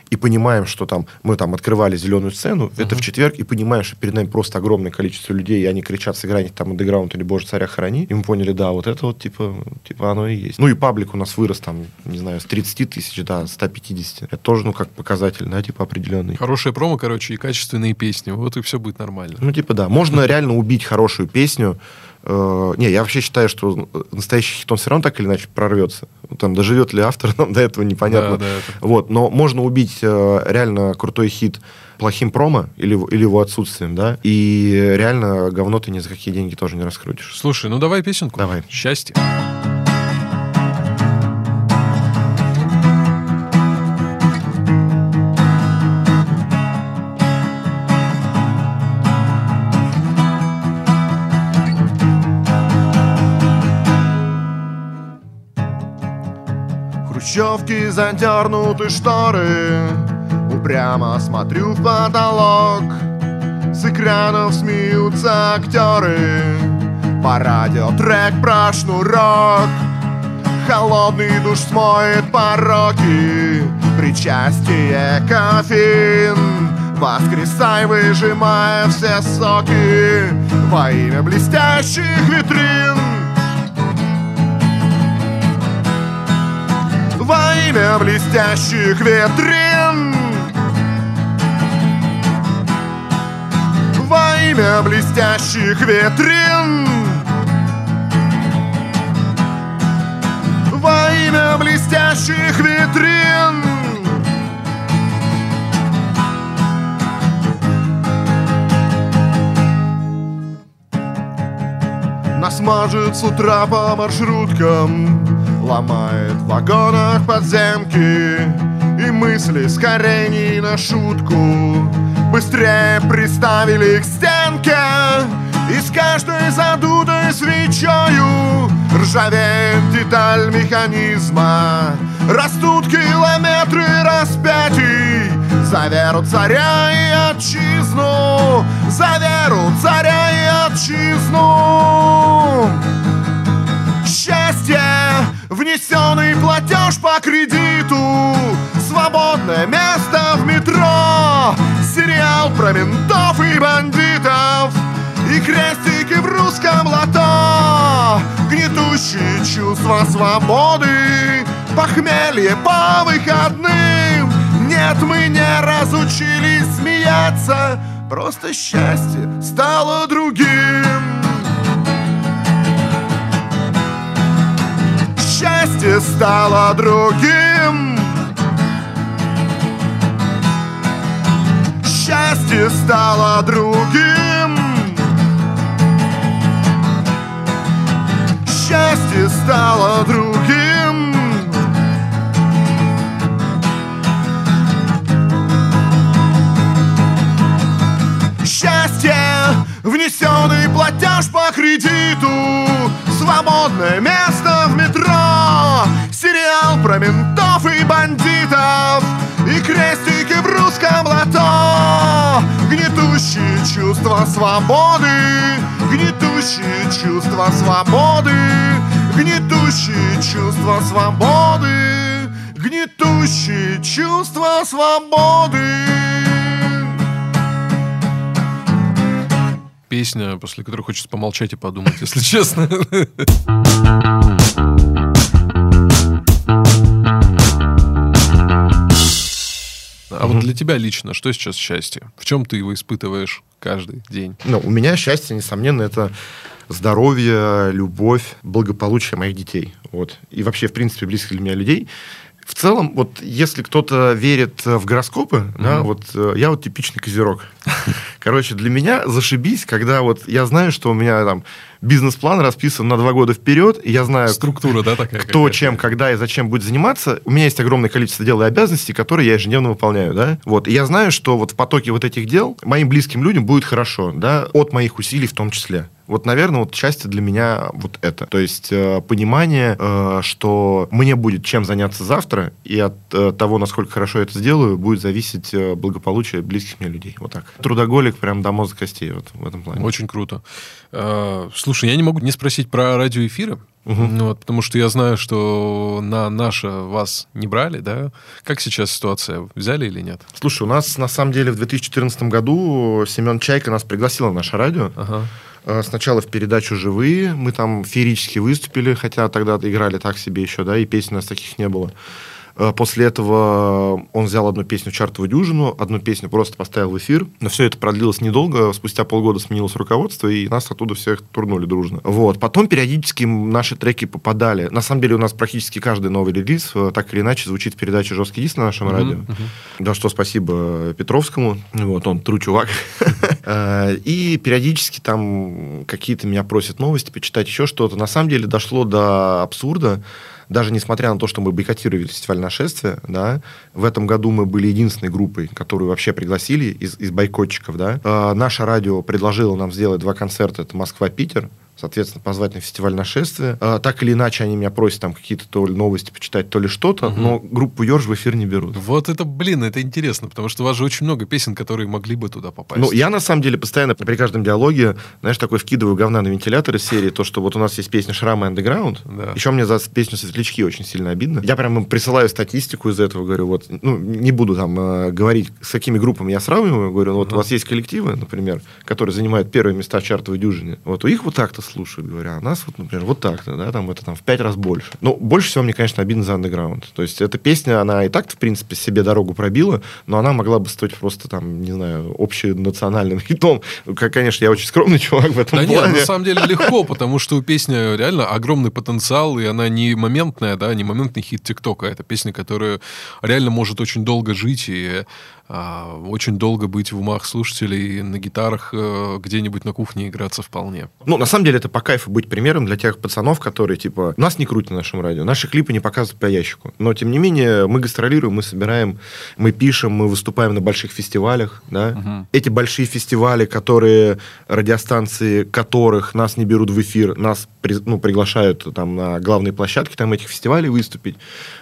и понимаем, что там мы там открывали зеленую сцену, это в четверг, и понимаем, что перед нами просто огромное количество людей, и они кричат сыграть там андеграунд или Боже царя храни, и мы поняли, да, вот это вот типа, типа оно и есть. Ну и паблик у нас вырос там, не знаю, с 30 тысяч до 150. Это тоже, ну, как показатель, да, типа определенный. Хорошая промо, короче, и качественные песни, вот и все будет нормально. Ну, типа, да. Можно <laughs> реально убить хорошую песню. Э, Не, я вообще считаю, что настоящий хит, он все равно так или иначе прорвется. Там, доживет ли автор, <laughs> нам до этого непонятно. Да, да, это- Вот, но можно убить э, реально крутой хит плохим промо или, или его отсутствием, да, и реально говно ты ни за какие деньги тоже не раскрутишь. Слушай, ну давай песенку. Давай. Счастье. Хрущевке задернуты шторы. Упрямо смотрю в потолок. С экранов смеются актеры По радио трек про шнурок. Холодный душ смоет пороки. Причастие кофеин. Воскресай, выжимая все соки. Во имя блестящих витрин Во имя блестящих витрин. Во имя блестящих витрин. Во имя блестящих витрин. Нас мажет с утра по маршруткам Ломает в вагонах подземки И мысли скорее не на шутку. Быстрее приставили к стенке И с каждой задутой свечою Ржавеет деталь механизма. Растут километры распятий За веру царя и отчизну За веру царя и отчизну внесенный платеж по кредиту. Свободное место в метро. Сериал про ментов и бандитов. И крестики в русском лото. Гнетущие чувства свободы. Похмелье по выходным. Нет, мы не разучились смеяться. Просто счастье стало другим Счастье стало другим. Счастье стало другим. Счастье стало другим. Счастье Внесенный платеж по кредиту Свободное место в метро. Сериал про ментов и бандитов И крестики в русском лото. Гнетущие чувства свободы Гнетущие чувства свободы Гнетущие чувства свободы Гнетущие чувства свободы Песня, после которой хочется помолчать и подумать, если честно. А вот для тебя лично, что сейчас счастье? В чем ты его испытываешь каждый день? Ну, у меня счастье, несомненно, это здоровье, любовь, благополучие моих детей. Вот. И вообще, в принципе, близких для меня людей. В целом, вот если кто-то верит в гороскопы, mm-hmm. да, вот э, я вот типичный козерог. <laughs> Короче, для меня зашибись, когда вот я знаю, что у меня там бизнес-план расписан на два года вперед, и я знаю... Структура, да, такая? Кто, чем, когда и зачем будет заниматься. У меня есть огромное количество дел и обязанностей, которые я ежедневно выполняю, да. Вот, и я знаю, что вот в потоке вот этих дел моим близким людям будет хорошо, да, от моих усилий в том числе. Вот, наверное, вот счастье для меня вот это. То есть э, понимание, э, что мне будет чем заняться завтра, и от э, того, насколько хорошо я это сделаю, будет зависеть э, благополучие близких мне людей. Вот так. Трудоголик прям до мозга костей вот в этом плане. Очень круто. Э, слушай, я не могу не спросить про радиоэфиры. Угу. Ну, вот, потому что я знаю, что на наше вас не брали, да? Как сейчас ситуация? Взяли или нет? Слушай, у нас на самом деле в 2014 году Семен Чайка нас пригласил на наше радио. Ага. Э, сначала в передачу «Живые». Мы там феерически выступили, хотя тогда играли так себе еще, да, и песен у нас таких не было. Э, после этого он взял одну песню «Чартовую дюжину», одну песню просто поставил в эфир. Но все это продлилось недолго. Спустя полгода сменилось руководство, и нас оттуда всех турнули дружно. Вот. Потом периодически наши треки попадали. На самом деле у нас практически каждый новый релиз э, так или иначе звучит в передаче «Жесткий диск» на нашем uh-huh, радио. Uh-huh. Да что спасибо Петровскому. Вот он, тру чувак. <laughs> Э, и периодически там какие-то меня просят новости почитать, еще что-то. На самом деле дошло до абсурда даже несмотря на то, что мы бойкотировали фестиваль нашествия, да, в этом году мы были единственной группой, которую вообще пригласили из, из бойкотчиков, да. Э, наше радио предложило нам сделать два концерта, это Москва-Питер, соответственно, позвать на фестиваль нашествия. А, так или иначе, они меня просят там какие-то то ли новости почитать, то ли что-то, угу. но группу Ёрж в эфир не берут. Вот это, блин, это интересно, потому что у вас же очень много песен, которые могли бы туда попасть. Ну, я на самом деле постоянно при каждом диалоге, знаешь, такой вкидываю говна на вентилятор из серии, то, что вот у нас есть песня «Шрамы Underground», да. еще мне за песню «Светлячки» очень сильно обидно. Я прямо присылаю статистику из этого, говорю, вот, ну, не буду там э, говорить, с какими группами я сравниваю, говорю, ну, вот угу. у вас есть коллективы, например, которые занимают первые места в чартовой дюжине, вот у них вот так-то слушают, говоря, нас, вот, например, вот так-то, да, там это там в пять раз больше. Но больше всего мне, конечно, обидно за андеграунд. То есть эта песня, она и так в принципе, себе дорогу пробила, но она могла бы стать просто там, не знаю, общенациональным <laughs> хитом. Как, конечно, я очень скромный <laughs> чувак в этом да плане. нет, на самом деле легко, потому что у песни реально огромный потенциал, и она не моментная, да, не моментный хит ТикТока. Это песня, которая реально может очень долго жить и а, очень долго быть в умах слушателей на гитарах э, где-нибудь на кухне играться вполне. Ну, на самом деле, это по кайфу быть примером для тех пацанов, которые, типа, нас не крутят на нашем радио, наши клипы не показывают по ящику. Но, тем не менее, мы гастролируем, мы собираем, мы пишем, мы выступаем на больших фестивалях, да. Угу. Эти большие фестивали, которые, радиостанции которых нас не берут в эфир, нас ну, приглашают там на главные площадки там этих фестивалей выступить.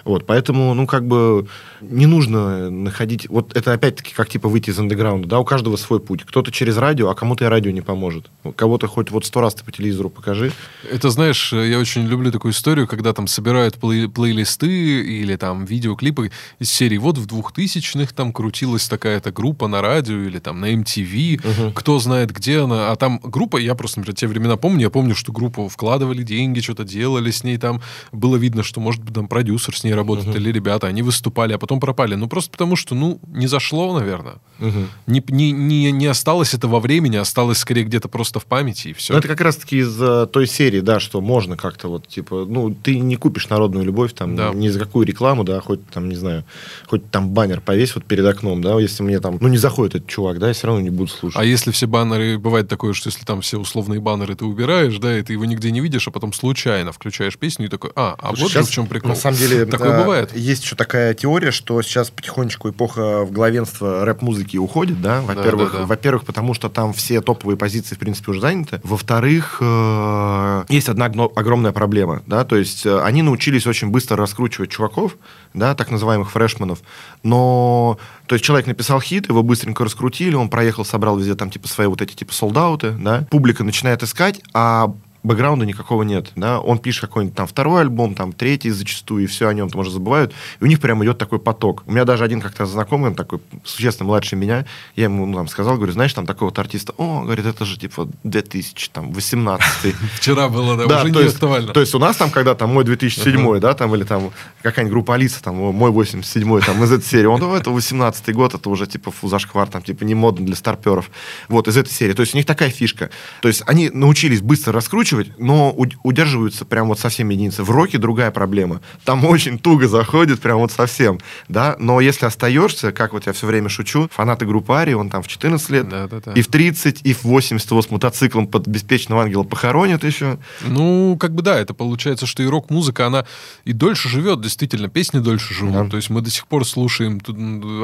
Вот, поэтому, ну, как бы не нужно находить... Вот это опять-таки как типа выйти из андеграунда, да, у каждого свой путь. Кто-то через радио, а кому-то и радио не поможет. Кого-то хоть вот сто раз ты по телевизору покажи. Это, знаешь, я очень люблю такую историю, когда там собирают плей плейлисты или там видеоклипы из серии вот в двухтысячных там крутилась такая-то группа на радио или там на MTV, угу. кто знает где она, а там группа, я просто, например, те времена помню, я помню, что группу вкладывали деньги, что-то делали с ней там, было видно, что, может быть, там продюсер с ней работает угу. или ребята, они выступали, а потом пропали. Ну, просто потому что, ну, не за зашло, наверное. Угу. Не, не, не, не осталось это во времени, осталось скорее где-то просто в памяти, и все. Но это как раз-таки из э, той серии, да, что можно как-то вот, типа, ну, ты не купишь народную любовь там Да. ни за какую рекламу, да, хоть там, не знаю, хоть там баннер повесь вот перед окном, да, если мне там, ну, не заходит этот чувак, да, я все равно не буду слушать. А если все баннеры, бывает такое, что если там все условные баннеры ты убираешь, да, и ты его нигде не видишь, а потом случайно включаешь песню и такой, а, а Слушай, вот же щас, в чем прикол. На самом деле, <laughs> Такое э, бывает. Есть еще такая теория, что сейчас потихонечку эпоха в главенство рэп-музыки уходит, да. Во-первых, да, да. во-первых, потому что там все топовые позиции, в принципе, уже заняты. Во-вторых, э, есть одна огромная проблема, да, то есть э, они научились очень быстро раскручивать чуваков, да, так называемых фрешманов, но, то есть человек написал хит, его быстренько раскрутили, он проехал, собрал везде там типа свои вот эти типа солдаты, да, публика начинает искать, а бэкграунда никакого нет, да, он пишет какой-нибудь там второй альбом, там третий зачастую, и все о нем там уже забывают, и у них прям идет такой поток. У меня даже один как-то знакомый, он такой существенно младше меня, я ему ну, там сказал, говорю, знаешь, там такого вот артиста, о, говорит, это же типа 2018 <laughs> Вчера было, да, уже не актуально. то есть у нас там, когда там мой 2007, да, там, или там какая-нибудь группа Алиса, там, мой 87 там, из этой серии, он, это 18 год, это уже, типа, фу, зашквар, там, типа, не модно для старперов. Вот, из этой серии. То есть у них такая фишка. То есть они научились быстро раскручивать, но уд- удерживаются прям вот совсем единицы. В роке другая проблема. Там очень туго заходит, прям вот совсем, да, но если остаешься, как вот я все время шучу, фанаты группы Ари, он там в 14 лет, Да, да, да. и в 30, и в 80 его с мотоциклом под беспечного ангела похоронят еще. Ну, как бы да, это получается, что и рок-музыка, она и дольше живет, действительно, песни дольше живут. Да. То есть мы до сих пор слушаем тут,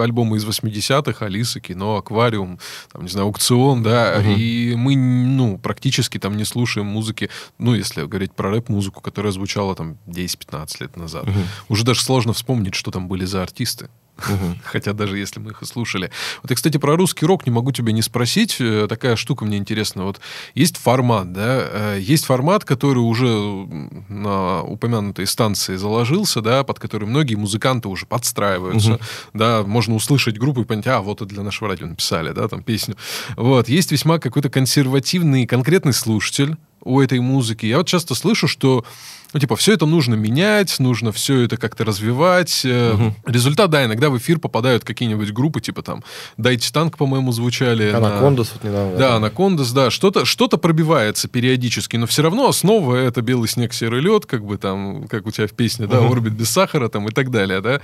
альбомы из 80-х, Алиса, кино, Аквариум, там, не знаю, Аукцион, да, и мы, ну, практически там не слушаем музыки, ну, если говорить про рэп-музыку, которая звучала там 10-15 лет назад. Уже даже сложно вспомнить, что там были за артисты. <laughs> Хотя даже если мы их и слушали. Вот я, кстати, про русский рок не могу тебя не спросить. Э, Такая штука мне интересна. Вот есть формат, да? э, Есть формат, который уже на упомянутой станции заложился, да, под который многие музыканты уже подстраиваются. Да, можно услышать группу и понять, а, вот это для нашего радио написали, да, там песню. Вот. Есть весьма какой-то консервативный, конкретный слушатель у этой музыки. Я вот часто слышу, что ну, типа, все это нужно менять, нужно все это как-то развивать. Э, Результат, да, иногда в эфир попадают какие-нибудь группы, типа там «Дайте танк», по-моему, звучали. на- Анакондас вот недавно. Да, Анакондас, да. Что-то что пробивается периодически, но все равно основа это белый снег, серый лед, как бы там, как у тебя в песне, да, орбит без сахара там и так далее, да.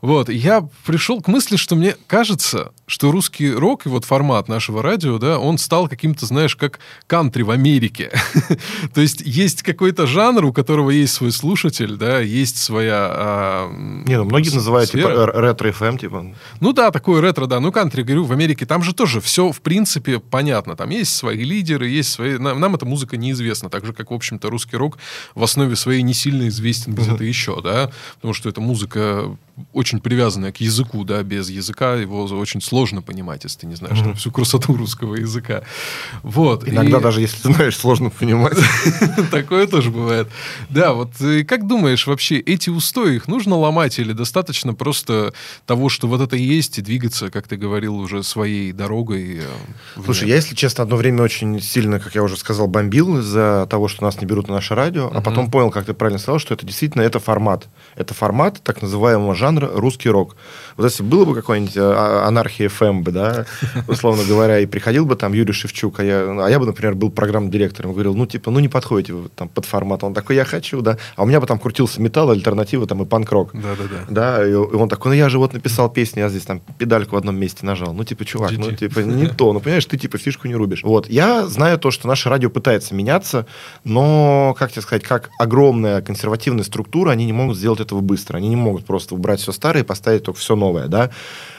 Вот. Я пришел к мысли, что мне кажется, что русский рок и вот формат нашего радио, да, он стал каким-то, знаешь, как кантри в Америке. <laughs> То есть есть какой-то жанр, у которого есть свой слушатель, да, есть своя... а, Не, ну многие с- называют типа сфера. ретро-ФМ, типа. Ну да, такое ретро, да. Ну, кантри, говорю, в Америке там же тоже все, в принципе, понятно. Там есть свои лидеры, есть свои... Нам, нам эта музыка неизвестна. Так же, как, в общем-то, русский рок в основе своей не сильно известен где-то еще, да. Потому что эта музыка очень привязанная к языку, да. Без языка его очень сложно понимать, если ты не знаешь там всю красоту русского языка. Вот. Иногда И- даже, если <laughs> знаешь, сложно понимать. <laughs> Такое тоже бывает. Да, вот э, как думаешь, вообще эти устои, их нужно ломать или достаточно просто того, что вот это есть, и двигаться, как ты говорил, уже своей дорогой? э, Слушай, я, если честно, одно время очень сильно, как я уже сказал, бомбил из-за того, что нас не берут на наше радио, а потом понял, как ты правильно сказал, что это действительно это формат. Это формат так называемого жанра русский рок. Вот если было бы какой-нибудь а, анархия ФМ бы, да, <laughs> условно говоря, и приходил бы там Юрий Шевчук, а я, а я бы, например, был программным директором, говорил, ну, типа, ну, не подходите вы там под формат. Он такой, я хочу, да. А у меня бы там крутился металл, альтернатива там и панк-рок. Да-да-да. Да, и и он такой, ну я же вот написал песню, я здесь там педальку в одном месте нажал. Ну, типа, чувак, ну, GG. типа, <laughs> не то. Ну, понимаешь, ты, типа, фишку не рубишь. Вот. Я знаю то, что наше радио пытается меняться, но, как тебе сказать, как огромная консервативная структура, они не могут сделать этого быстро. Они не могут просто убрать все старое и поставить только все новое, да.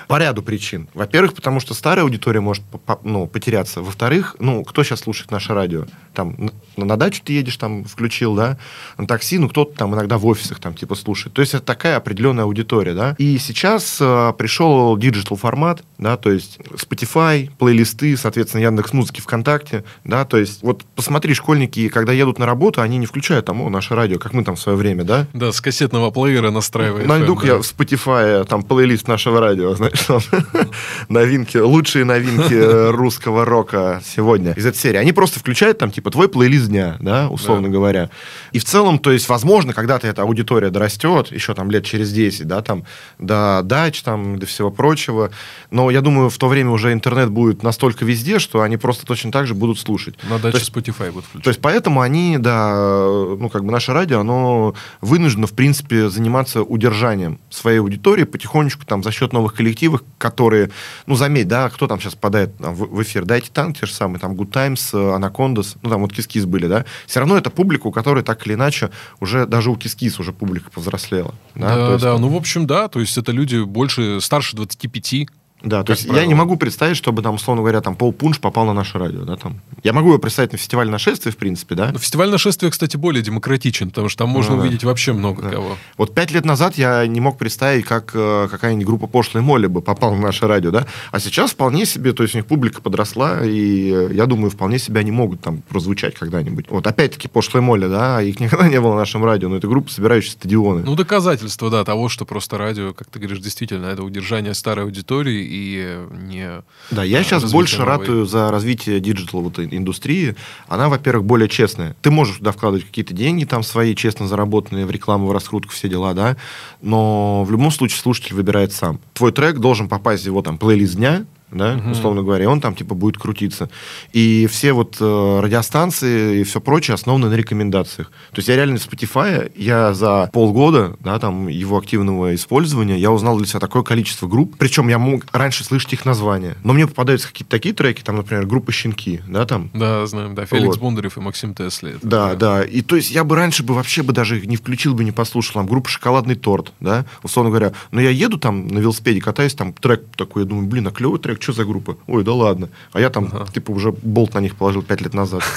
По ряду причин. Во-первых, потому что старая аудитория может ну, потеряться. Во-вторых, ну, кто сейчас слушает наше радио? Там на, на дачу ты едешь, там, включил, да, на такси, ну, кто-то там иногда в офисах там, типа, слушает. То есть это такая определенная аудитория, да. И сейчас э, пришел digital формат, да, то есть Spotify, плейлисты, соответственно, Яндекс Музыки ВКонтакте, да, то есть вот посмотри, школьники, когда едут на работу, они не включают там, о, наше радио, как мы там в свое время, да. Да, с кассетного плеера настраивает. Найду-ка да. я в Spotify там плейлист нашего радио, знаешь. Что <laughs> новинки, лучшие новинки <laughs> русского рока сегодня из этой серии. Они просто включают там, типа, твой плейлист дня, да, условно да. говоря. И в целом, то есть, возможно, когда-то эта аудитория дорастет, еще там лет через 10, да, там, до дач, там, до всего прочего. Но я думаю, в то время уже интернет будет настолько везде, что они просто точно так же будут слушать. На даче Spotify будут включать. То есть, поэтому они, да, ну, как бы наше радио, оно вынуждено, в принципе, заниматься удержанием своей аудитории потихонечку там за счет новых коллективов, которые, ну, заметь, да, кто там сейчас попадает в, в эфир, Дайте танк те же самые, там, Good Times, Anacondaz, ну, там вот Кис-Кис были, да, все равно это публика, у которой так или иначе уже даже у Кис-Кис уже публика повзрослела. Да, да, есть, да, ну, в общем, да, то есть это люди больше, старше 25, да, то есть правило. я не могу представить, чтобы там, условно говоря, там Пол Пунш попал на наше радио, да, там. Я могу его представить на фестиваль нашествия, в принципе, да. Но фестиваль нашествия, кстати, более демократичен, потому что там можно ну, увидеть да. вообще много да. кого. Вот пять лет назад я не мог представить, как э, какая-нибудь группа Пошлая Молли бы попала на наше радио, да. А сейчас вполне себе, то есть у них публика подросла, и э, я думаю, вполне себе они могут там прозвучать когда-нибудь. Вот опять-таки Пошлой Молли, да, их <laughs> никогда не было на нашем радио, но это группа, собирающая стадионы. Ну, доказательство, да, того, что просто радио, как ты говоришь, действительно, это удержание старой аудитории и э, не. Да, я сейчас больше новой. ратую за развитие digital вот индустрии. Она, во-первых, более честная. Ты можешь туда вкладывать какие-то деньги там свои, честно заработанные в рекламу, в раскрутку, все дела, да, но в любом случае слушатель выбирает сам. Твой трек должен попасть в его там плейлист дня, да, угу. условно говоря, и он там типа будет крутиться. И все вот э, радиостанции и все прочее основаны на рекомендациях. То есть я реально в Spotify, я за полгода, да, там, его активного использования, я узнал для себя такое количество групп, причем я мог раньше слышать их названия. Но мне попадаются какие-то такие треки, там, например, группа «Щенки», да, там. Да, знаем, да, Феликс вот. Бондарев и Максим Тесли. Это, да, да, да, и то есть я бы раньше бы вообще бы даже не включил бы, не послушал, там, группа «Шоколадный торт», да, условно говоря. Но я еду там на велосипеде, катаюсь, там трек такой, я думаю, блин, а клевый трек, что за группа? Ой, да ладно. А я там, ага. типа, уже болт на них положил пять лет назад. <laughs>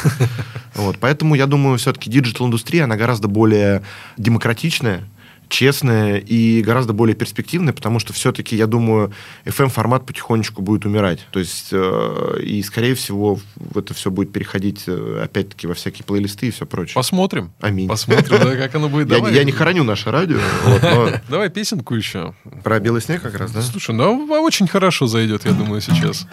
Вот, поэтому я думаю, все-таки digital -индустрия, она гораздо более демократичная, честная и гораздо более перспективная, потому что все-таки, я думаю, FM-формат потихонечку будет умирать. То есть, э, и, скорее всего, это все будет переходить, э, опять-таки, во всякие плейлисты и все прочее. Посмотрим. Аминь. Посмотрим, да, как оно будет. Я, я не хороню наше радио. Вот, но... <laughs> Давай песенку еще. Про белый снег как раз, да? Слушай, ну, очень хорошо зайдет, я думаю, сейчас.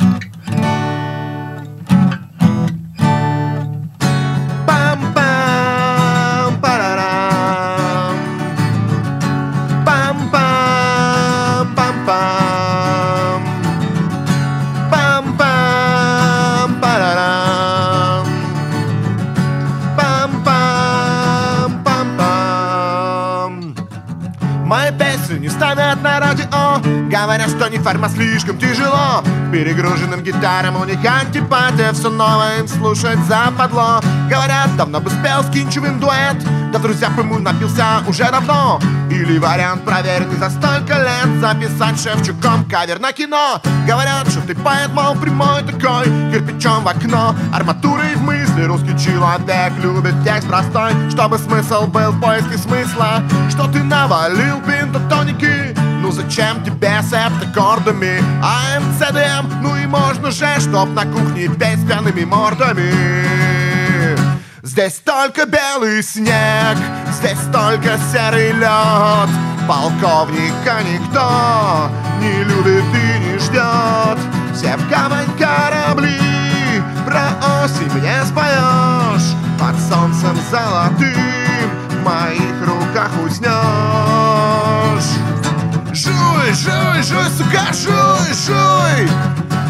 Говорят, что не фарма слишком тяжело. Перегруженным гитарам них антипатия Все новое им слушать западло. Говорят, давно бы спел с Кинчевым дуэт. Да друзья ему напился уже давно. Или вариант проверенный за столько лет Записать Шевчуком кавер на кино. Говорят, что ты поэт, мол, прямой такой Кирпичом в окно, арматурой в мысли Русский человек любит текст простой Чтобы смысл был в поиске смысла. Что ты навалил пентатоники ну зачем тебе с аккордами АМЦДМ, ну и можно же, чтоб на кухне петь с пьяными мордами. Здесь только белый снег, здесь только серый лед. Полковника никто не любит и не ждет Все в гавань корабли, про осень мне споешь Под солнцем золотым в моих руках уснешь Жуй, жуй, жуй, сука, жуй, жуй.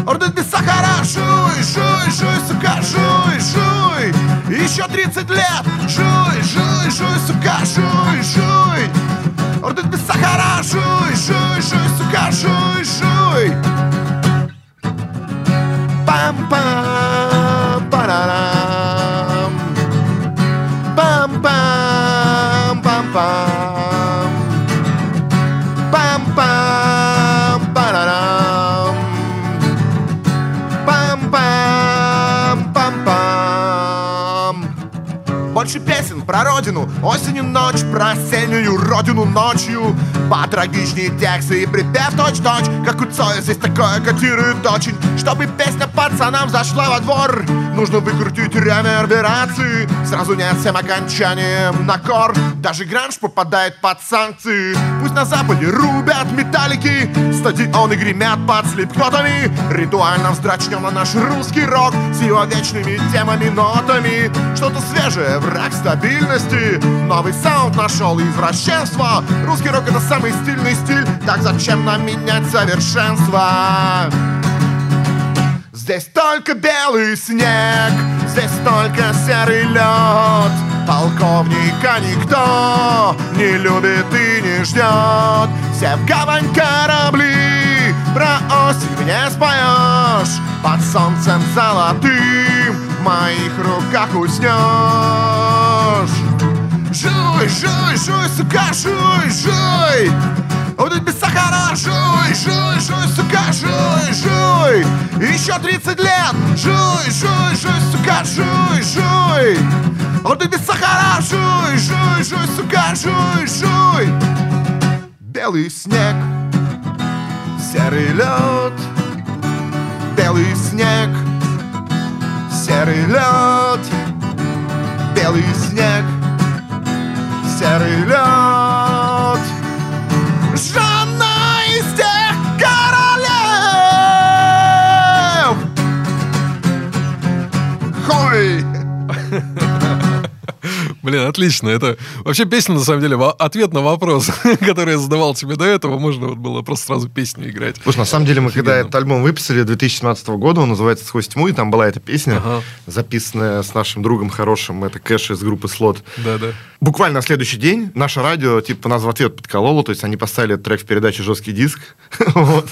Орден без сахара, жуй, жуй, жуй, сука, жуй, жуй. Еще 30 лет, жуй, жуй, жуй, сука, жуй, жуй. Орден без сахара, жуй, жуй, жуй, сука, жуй, жуй. Пам-пам, Больше песен про родину. Осенью ночь Про осеннюю родину ночью. Потрагичнее тексты и припев точь-точь Как у Цоя здесь такое котирует очень. Чтобы песня пацанам зашла во двор Нужно выкрутить реверберации. Сразу нет всем окончанием на кор. Даже гранж попадает под санкции. Пусть на западе рубят металлики. Стадионы гремят под слепкнотами. Ритуально вздрачнем на наш русский рок С его вечными темами, нотами. Что-то свежее, враг стабильности Новый саунд нашел извращенство Русский рок это самый стильный стиль Так зачем нам менять совершенство? Здесь только белый снег, здесь только серый лед. Полковника никто не любит и не ждет. Все в гавань корабли, про осень не споешь. Под солнцем золотым моих руках уснешь. Жуй, жуй, жуй, сука, жуй, жуй. Будут без сахара, жуй, жуй, жуй, сука, жуй, жуй. Еще 30 лет, жуй, жуй, жуй, сука, жуй, жуй. Будут без сахара, жуй, жуй, жуй, сука, жуй, жуй. Белый снег, серый лед Белый снег, серый лед Белый снег, серый лед. Жанна Блин, отлично. Это вообще песня, на самом деле, ответ на вопрос, <laughs> который я задавал тебе до этого. Можно вот было просто сразу песню играть. Слушай, на самом деле мы когда Офигенно. этот альбом выписали 2017 года, он называется «Сквозь тьму», и там была эта песня, Ага. записанная с нашим другом хорошим, это Кэш из группы «Слот». Да-да. Буквально на следующий день наше радио, типа, нас в ответ подкололо, то есть они поставили трек в передаче «Жесткий диск». <laughs> Вот.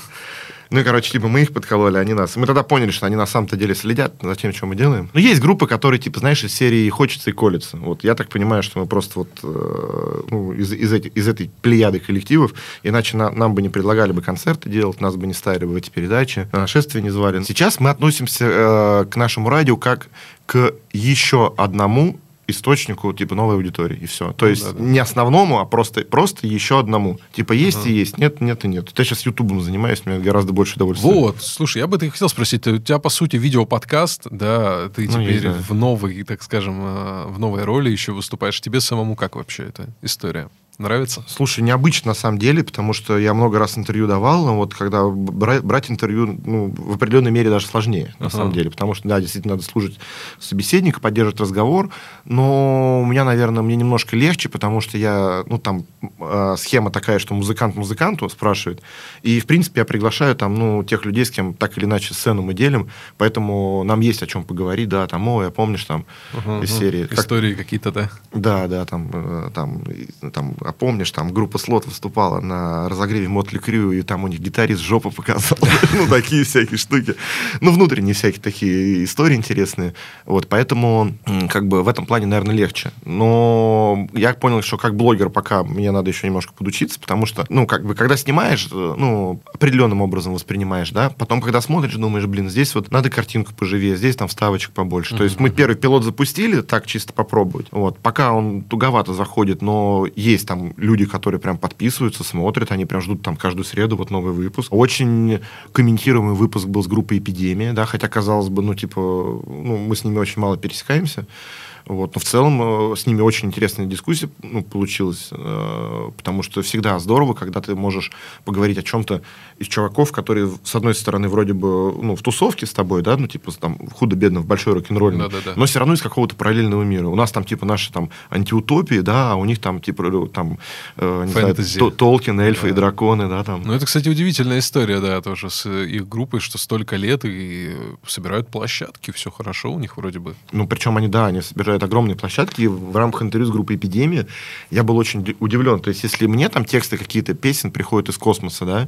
Ну и, короче, типа, мы их подкололи, они нас. Мы тогда поняли, что они на самом-то деле следят за тем, что мы делаем. Но есть группы, которые, типа, знаешь, из серии «Хочется и колется». Вот я так понимаю, что мы просто вот э, ну, из, из, эти- из этой плеяды коллективов, иначе на- нам бы не предлагали бы концерты делать, нас бы не ставили бы эти передачи, на нашествие не звали. Сейчас мы относимся э, к нашему радио как к еще одному источнику типа новой аудитории и все. То есть да-да. не основному, а просто просто еще одному. Типа есть и есть, нет, нет и нет. Я сейчас Ютубом занимаюсь, мне гораздо больше удовольствия. Вот, слушай, я бы ты хотел спросить, у тебя, по сути, видеоподкаст, да, ты Ну, теперь в новой, так скажем, э, в новой роли еще выступаешь. Тебе самому как вообще эта история? Нравится? Слушай, необычно на самом деле, потому что я много раз интервью давал, но вот когда бра- брать интервью ну, в определенной мере даже сложнее, на Ага. самом деле, потому что, да, действительно надо служить собеседника, поддерживать разговор, но у меня, наверное, мне немножко легче, потому что я, ну, там, э, схема такая, что музыкант музыканту спрашивает, и, в принципе, я приглашаю там, ну, тех людей, с кем так или иначе сцену мы делим, поэтому нам есть о чем поговорить, да, там, ой, а помнишь, там, Ага, из серии... как- Истории какие-то, да? да, да, там, э, там, ну, там, помнишь, там группа Слот выступала на разогреве Мотли Крю, и там у них гитарист жопу показал. <laughs> Ну, такие всякие штуки. Ну, внутренние всякие такие истории интересные. Вот, поэтому, как бы, в этом плане, наверное, легче. Но я понял, что как блогер пока мне надо еще немножко подучиться, потому что, ну, как бы, когда снимаешь, э, ну, определенным образом воспринимаешь, да, потом, когда смотришь, думаешь, блин, здесь вот надо картинку поживее, здесь там вставочек побольше. То есть мы первый пилот запустили, так чисто попробовать. Вот, пока он туговато заходит, но есть там люди, которые прям подписываются, смотрят, они прям ждут там каждую среду вот новый выпуск. Очень комментируемый выпуск был с группой «Эпидемия», да, хотя, казалось бы, ну, типа, ну, мы с ними очень мало пересекаемся. Вот. Но в целом э, с ними очень интересная дискуссия ну, получилась, э, потому что всегда здорово, когда ты можешь поговорить о чем-то из чуваков, которые, с одной стороны, вроде бы ну, в тусовке с тобой, да, ну, типа, там, худо-бедно в большой рок-н-ролльной, Да-да-да. но все равно из какого-то параллельного мира. У нас там, типа, наши там антиутопии, да, а у них там, типа, э, там, э, не знаю, Фэнтези. То- Толкин, эльфы и Да. драконы, да, там. Ну, это, кстати, удивительная история, да, тоже с их группой, что столько лет и собирают площадки, все хорошо у них вроде бы. Ну, причем они, да, они собирают огромные площадки. И в рамках интервью с группой «Эпидемия» я был очень ди- удивлен. То есть, если мне там тексты какие-то песен приходят из космоса, да,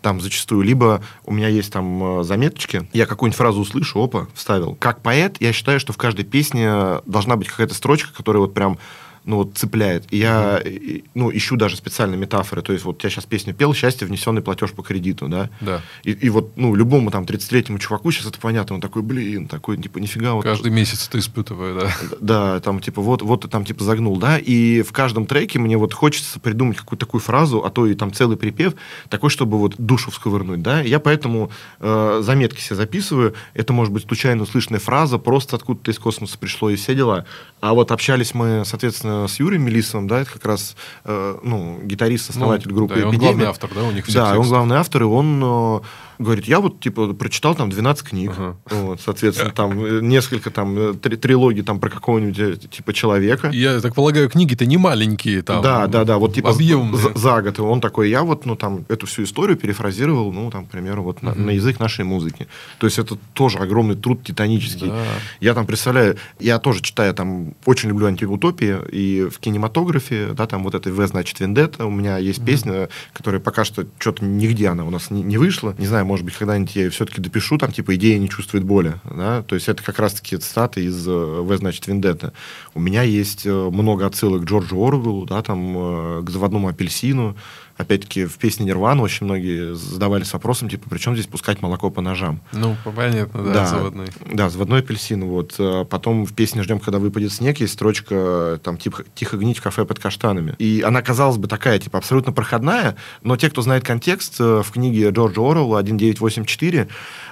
там зачастую, либо у меня есть там э, заметочки, я какую-нибудь фразу услышу, опа, вставил. Как поэт, я считаю, что в каждой песне должна быть какая-то строчка, которая вот прям ну, вот цепляет. И я, и, ну, ищу даже специальные метафоры. То есть, вот я сейчас песню пел «Счастье, внесенный платеж по кредиту», да? Да. И, и вот, ну, любому там 30-летнему чуваку сейчас это понятно. Он такой, блин, такой, типа, нифига. Вот, Каждый месяц это испытываю, да. да, там, типа, вот, вот ты там, типа, загнул, да, и в каждом треке мне вот хочется придумать какую-то такую фразу, а то и там целый припев, такой, чтобы вот душу всковырнуть, да, я поэтому э, заметки себе записываю, это может быть случайно услышанная фраза, просто откуда-то из космоса пришло и все дела, а вот общались мы, соответственно, с Юрием Мелисовым, да, это как раз, э, ну, гитарист, основатель Ну, группы да, и он «Эпидемия». главный автор, да, у них всех Да, он текстов. главный автор, и он э, говорит, я вот, типа, прочитал там 12 книг, Ага. вот, соответственно, там э, несколько там э, три- трилогий там про какого-нибудь, э, типа, человека. Я так полагаю, книги-то не маленькие там. да, да, да, вот типа объемные. за, за год. И он такой, я вот, ну, там, эту всю историю перефразировал, ну, там, к примеру, вот на, на язык нашей музыки. То есть это тоже огромный труд титанический. Да. Я там представляю, я тоже читаю, там, очень люблю антиутопии, и в кинематографе, да, там вот это «В, значит, Вендетта», у меня есть песня, которая пока что что-то нигде она у нас не, не вышла. Не знаю, может быть, когда-нибудь я все-таки допишу, там, типа, идея не чувствует боли, да, то есть это как раз-таки цитаты из э, «В, значит, Вендетта». У меня есть э, много отсылок к Джорджу Оруэллу, да, там, э, к «Заводному апельсину», Опять-таки, в песне Нирвана очень многие задавались вопросом, типа, при чем здесь пускать молоко по ножам? Ну, понятно, да, заводной. Да, заводной апельсин. Вот. А Потом в песне «Ждем, когда выпадет снег» есть строчка там типа «Тихо гнить в кафе под каштанами». И она, казалось бы, такая, типа, абсолютно проходная, но те, кто знает контекст, э, в книге Джорджа Оруэлла «1984»,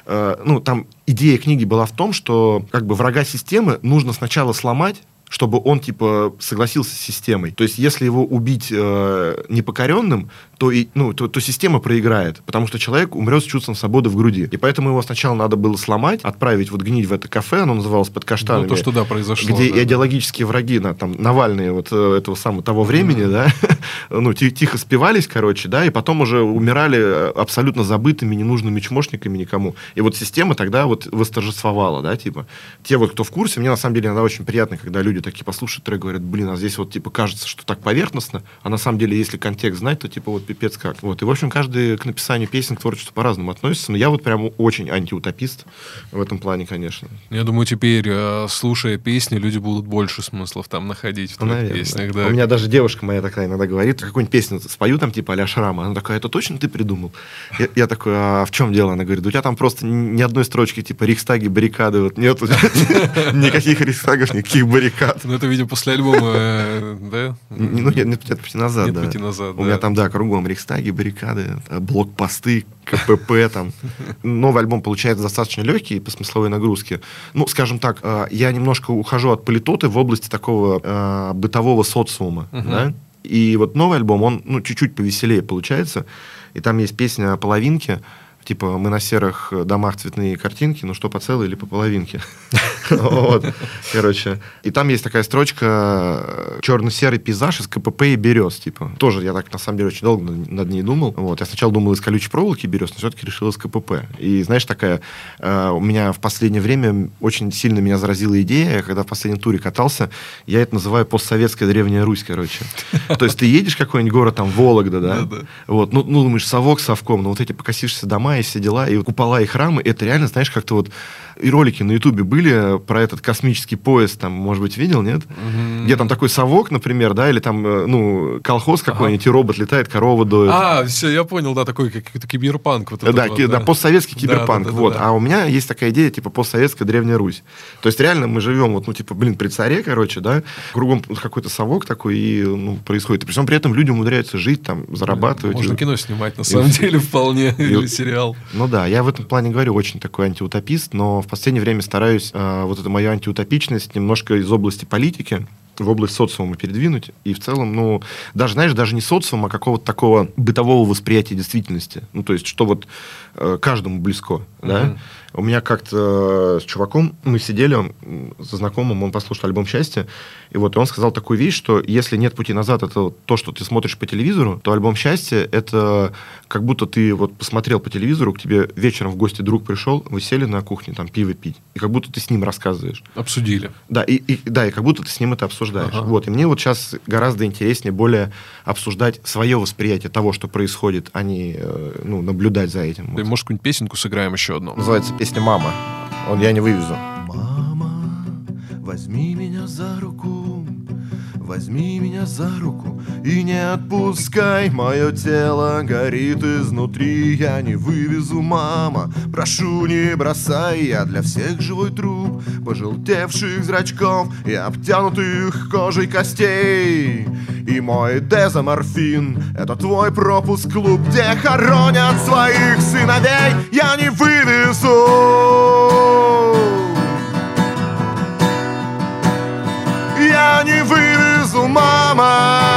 э, ну, там идея книги была в том, что как бы врага системы нужно сначала сломать, чтобы он, типа, согласился с системой. То есть, если его убить э, непокоренным, то, и, ну, то, то система проиграет, потому что человек умрет с чувством свободы в груди. И поэтому его сначала надо было сломать, отправить вот гнить в это кафе, оно называлось «Под каштанами». Ну, то, что да, произошло. где да. идеологические враги, на, там, Навальные вот э, этого самого того времени, да, <laughs> ну, ти- тихо спивались, короче, да, и потом уже умирали э, абсолютно забытыми, ненужными чмошниками никому. И вот система тогда вот восторжествовала, да, типа. Те вот, кто в курсе, мне на самом деле иногда очень приятно, когда люди такие послушают трек, говорят, блин, а здесь вот, типа, кажется, что так поверхностно, а на самом деле, если контекст знать, то, типа, вот пипец как. Вот, и, в общем, каждый к написанию песен, к творчеству по-разному относится, но я вот прям очень антиутопист в этом плане, конечно. Я думаю, теперь, э, слушая песни, люди будут больше смыслов там находить в Ну, твоих наверное. песнях. Да. У меня даже девушка моя такая иногда говорит, какую-нибудь песню спою, там, типа, а Шрама. Она такая, это точно ты придумал? Я, я такой, а в чем дело? Она говорит, у тебя там просто ни одной строчки, типа, Рейхстаги, баррикады, вот нет <laughs> никаких Рейхстагов, никаких баррикад. Ну, это, видимо, после альбома, э, да? Ну, нет, нет, пути назад, Нет да. У меня там, да, кругом Рейхстаги, баррикады, э, блокпосты, КПП там. Новый альбом получается достаточно легкий по смысловой нагрузке. Ну, скажем так, э, я немножко ухожу от политоты в области такого э, бытового социума, да. И вот новый альбом, он, ну, чуть-чуть повеселее получается. И там есть песня о половинке, Типа, мы на серых домах цветные картинки, ну что, по целой или по половинке? <laughs> Вот, короче. И там есть такая строчка черно-серый пейзаж из КПП и берез, типа. Тоже я так, на самом деле, очень долго над ней думал. Вот, я сначала думал из колючей проволоки берез, но все-таки решил из КПП. И, знаешь, такая, э, у меня в последнее время очень сильно меня заразила идея, я когда в последнем туре катался, я это называю постсоветская Древняя Русь, короче. <laughs> То есть ты едешь в какой-нибудь город, там, Вологда, да? Вот, ну, ну, думаешь, совок совком, но вот эти покосившиеся дома и все дела, и купола, и храмы, это реально, знаешь, как-то вот... И ролики на Ютубе были про этот космический поезд, там, может быть, видел, нет? Где там такой совок, например, да, или там, э, ну, колхоз какой-нибудь, и робот летает, корова доет. А, все, я понял, да, такой как- какой-то киберпанк. Вот Да, вот, ки- да, постсоветский Да, киберпанк. да, да, вот. да. А у меня есть такая идея, типа, постсоветская Древняя Русь. То есть, реально, мы живем, вот, ну, типа, блин, при царе, короче, да, кругом какой-то совок такой, и, ну, происходит. И при всем при этом люди умудряются жить, там, зарабатывать. Можно И- кино снимать, на самом деле, вполне, или сериал. Ну да, я в этом плане говорю, очень такой антиутопист, но в последнее время стараюсь э, вот эту мою антиутопичность немножко из области политики в область социума передвинуть. И в целом, ну, даже, знаешь, даже не социума, а какого-то такого бытового восприятия действительности. Ну, то есть, что вот э, каждому близко, да. У меня как-то э, с чуваком мы сидели, он, со знакомым, он послушал альбом «Счастье», и вот он сказал такую вещь, что если нет пути назад, это то, что ты смотришь по телевизору, то альбом «Счастье» — это как будто ты вот посмотрел по телевизору, к тебе вечером в гости друг пришел, вы сели на кухне, там, пиво пить, и как будто ты с ним рассказываешь. Обсудили. Да, и, и- да, и как будто ты с ним это обсуждаешь. Ага. Вот, и мне вот сейчас гораздо интереснее более обсуждать свое восприятие того, что происходит, а не э, ну, наблюдать за этим. Да, Вот. может, какую-нибудь песенку сыграем еще одну? Называется песня «Мама». Он «Я не вывезу». Мама, возьми меня за руку, Возьми меня за руку и не отпускай. Мое тело горит изнутри Я не вывезу, мама. Прошу, не бросай Я для всех живой труп Пожелтевших зрачков И обтянутых кожей костей. И мой дезоморфин Это твой пропуск клуб Где хоронят своих сыновей. Я не вывезу. Я не вывезу, мама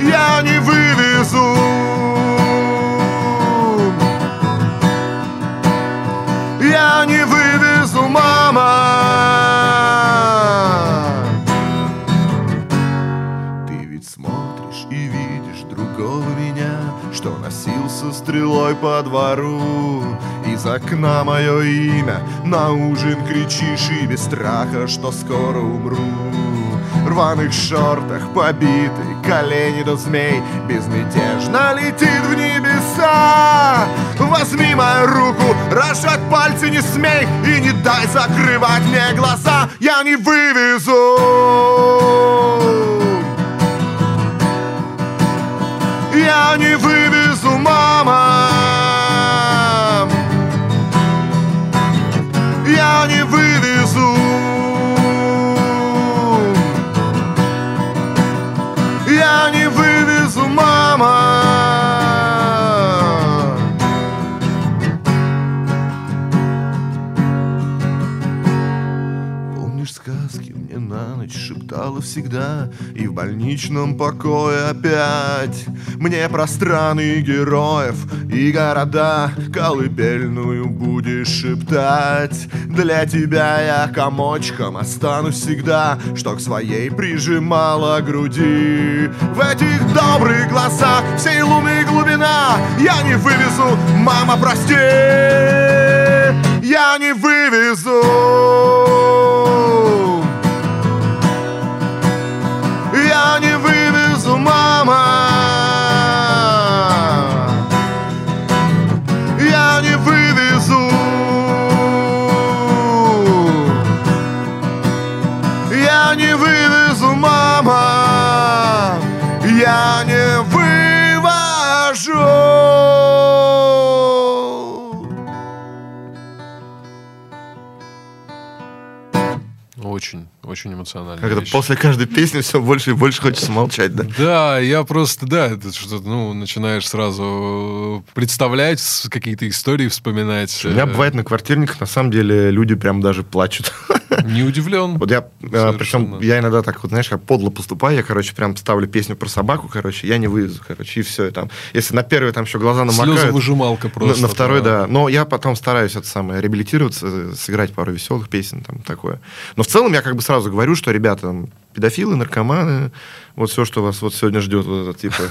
Я не вывезу. Я не вывезу, мама. Ты ведь смотришь и видишь другого меня Что носился стрелой по двору из окна мое имя. На ужин кричишь и без страха, что скоро умру. В рваных шортах побитый, колени до змей. Безмятежно летит в небеса. Возьми мою руку, разжать пальцы не смей. И не дай закрывать мне глаза Я не вывезу. Я не вывезу, мама ночь шептала всегда И в больничном покое опять. Мне про страны героев и города Колыбельную будешь шептать. Для тебя я комочком останусь всегда Что к своей прижимала груди. В этих добрых глазах всей луны глубина. Я не вывезу, мама, прости. Я не вывезу Очень, очень эмоционально. Как это после каждой песни все больше и больше хочется молчать, да? Да, я просто, да, это что-то, ну, начинаешь сразу представлять с- какие-то истории, вспоминать. У меня Э, бывает на квартирниках, на самом деле, люди прям даже плачут. <laughs> Не удивлен. Вот я, Совершенно. причем, я иногда так вот, знаешь, как подло поступаю, я, короче, прям ставлю песню про собаку, короче, я не вывезу, короче, и все. И там, если на первый там еще глаза намокают, Слезовыжималка на, просто. на второй, да. Но я потом стараюсь это самое реабилитироваться, э, сыграть пару веселых песен, там такое. Но в целом я как бы сразу говорю, что ребята, там, педофилы, наркоманы, вот все, что вас вот сегодня ждет, вот это, типа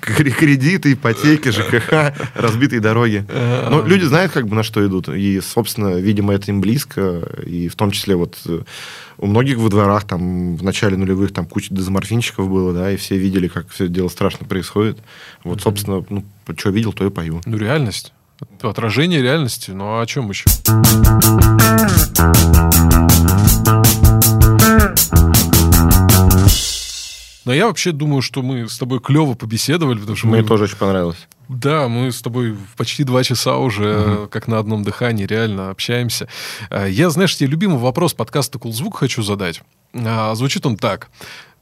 кр- кредиты, ипотеки, ЖКХ, разбитые дороги. Но люди знают, как бы на что идут, и, собственно, видимо, это им близко, и в том числе вот э, у многих во дворах там в начале нулевых там куча дезморфинчиков было, да, и все видели, как все это дело страшно происходит. Вот, собственно, ну, что видел, то и пою. Ну, реальность. Отражение реальности. Ну, а о чем еще? Но я вообще думаю, что мы с тобой клево побеседовали, потому что Мне мы, тоже очень понравилось. да, мы с тобой почти два часа уже э, как на одном дыхании реально общаемся. Э, Я, знаешь, тебе любимый вопрос подкаста «Кулзвук» хочу задать. А, Звучит он так.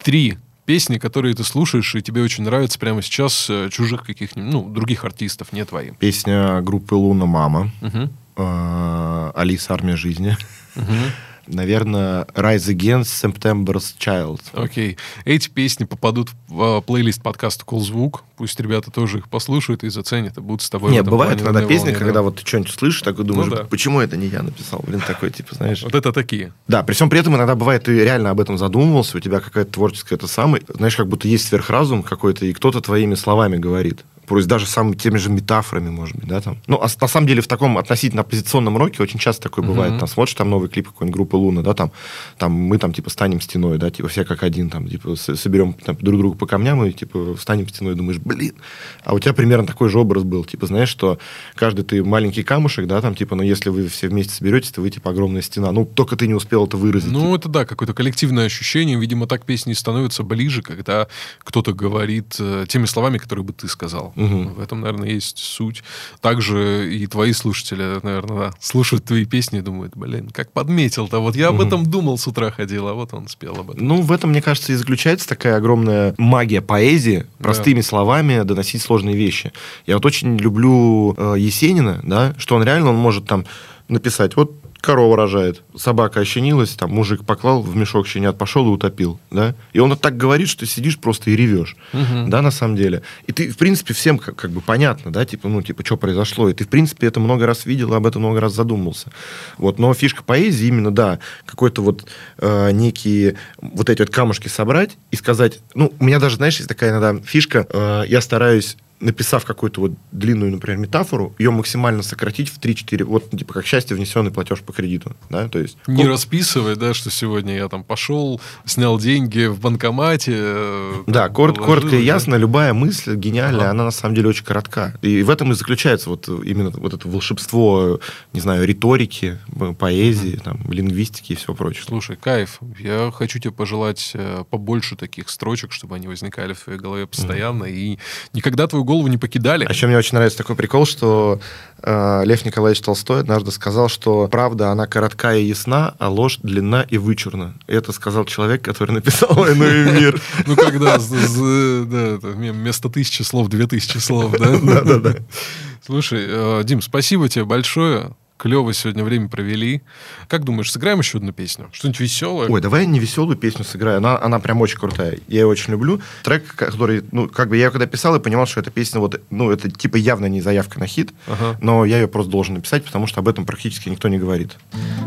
Три песни, которые ты слушаешь, и тебе очень нравятся прямо сейчас э, чужих каких-нибудь, ну, других артистов, не твои. Песня группы Луна Мама. Мгм. э, Алиса Армия жизни. Мгм. Наверное, Rise Against September's Child. Окей. Эти песни попадут в э, плейлист подкаста «Кул Звук». Пусть ребята тоже их послушают и заценят, и будут с тобой Нет, бывает иногда песни, волне, когда да. вот ты что-нибудь слышишь, такой думаешь, Ну да. почему это не я написал? Блин, такой, типа, знаешь. Вот это такие. Да, при всем при этом иногда бывает, ты реально об этом задумывался, у тебя какая-то творческая это самая, знаешь, как будто есть сверхразум какой-то, и кто-то твоими словами говорит. Пор есть, даже самыми теми же метафорами, может быть, да, там. Ну, а на самом деле в таком относительно оппозиционном роке очень часто такое бывает. Там смотришь там новый клип какой-нибудь группы Луна, да, там, там мы там типа станем стеной, да, типа все как один, там, типа соберем там, друг друга по камням и типа встанем стеной, думаешь, блин. А у тебя примерно такой же образ был, типа, знаешь, что каждый ты маленький камушек, да, там, типа, но если вы все вместе соберетесь, то вы типа огромная стена. Ну, только ты не успел это выразить. Ну, это да, какое-то коллективное ощущение. Видимо, так песни становятся ближе, когда кто-то говорит э, теми словами, которые бы ты сказал. Мгм. В этом, наверное, есть суть. Также и твои слушатели, наверное, да, слушают твои песни и думают, блин, как подметил-то. Вот я об Мгм. этом думал с утра ходил, а вот он спел об этом. Ну, в этом, мне кажется, и заключается такая огромная магия поэзии, простыми словами доносить сложные вещи. Я вот очень люблю э, Есенина, да, что он реально, он может там написать, вот корова рожает, собака ощенилась, там мужик поклал в мешок щенят, пошел и утопил, да, и он так говорит, что ты сидишь просто и ревешь, Мгм. да, на самом деле. И ты, в принципе, всем как, как бы понятно, да, типа, ну, типа, что произошло, и ты, в принципе, это много раз видел, и об этом много раз задумался. Вот, но фишка поэзии именно, да, какой-то вот э, некие вот эти вот камушки собрать и сказать, ну, у меня даже, знаешь, есть такая иногда фишка, э, я стараюсь написав какую-то вот длинную, например, метафору, ее максимально сократить в 3-4, вот, типа, как счастье, внесенный платеж по кредиту, да, то есть... Не ну, расписывай, да, что сегодня я там пошел, снял деньги в банкомате. э, Да, там, коротко, коротко и ясно, любая мысль гениальная, Ага. она на самом деле очень коротка. И в этом и заключается вот именно вот это волшебство, не знаю, риторики, поэзии, там, лингвистики и всего прочего. Слушай, кайф. Я хочу тебе пожелать э, побольше таких строчек, чтобы они возникали в твоей голове постоянно и никогда твою голову не покидали. А еще мне очень нравится такой прикол, что э, Лев Николаевич Толстой однажды сказал, что правда, она коротка и ясна, а ложь длинна и вычурна. И это сказал человек, который написал «Войну и мир». <laughs> Ну, когда вместо тысячи слов две тысячи слов, да? <laughs> Да-да-да. Слушай, э, Дим, спасибо тебе большое. Клево сегодня время провели. Как думаешь, сыграем еще одну песню? Что-нибудь веселое? Ой, давай я не веселую песню сыграю. Она, она прям очень крутая. Я ее очень люблю. Трек, который, ну, как бы я ее когда писал, я понимал, что эта песня вот, ну, это типа явно не заявка на хит, Ага. но я ее просто должен написать, потому что об этом практически никто не говорит.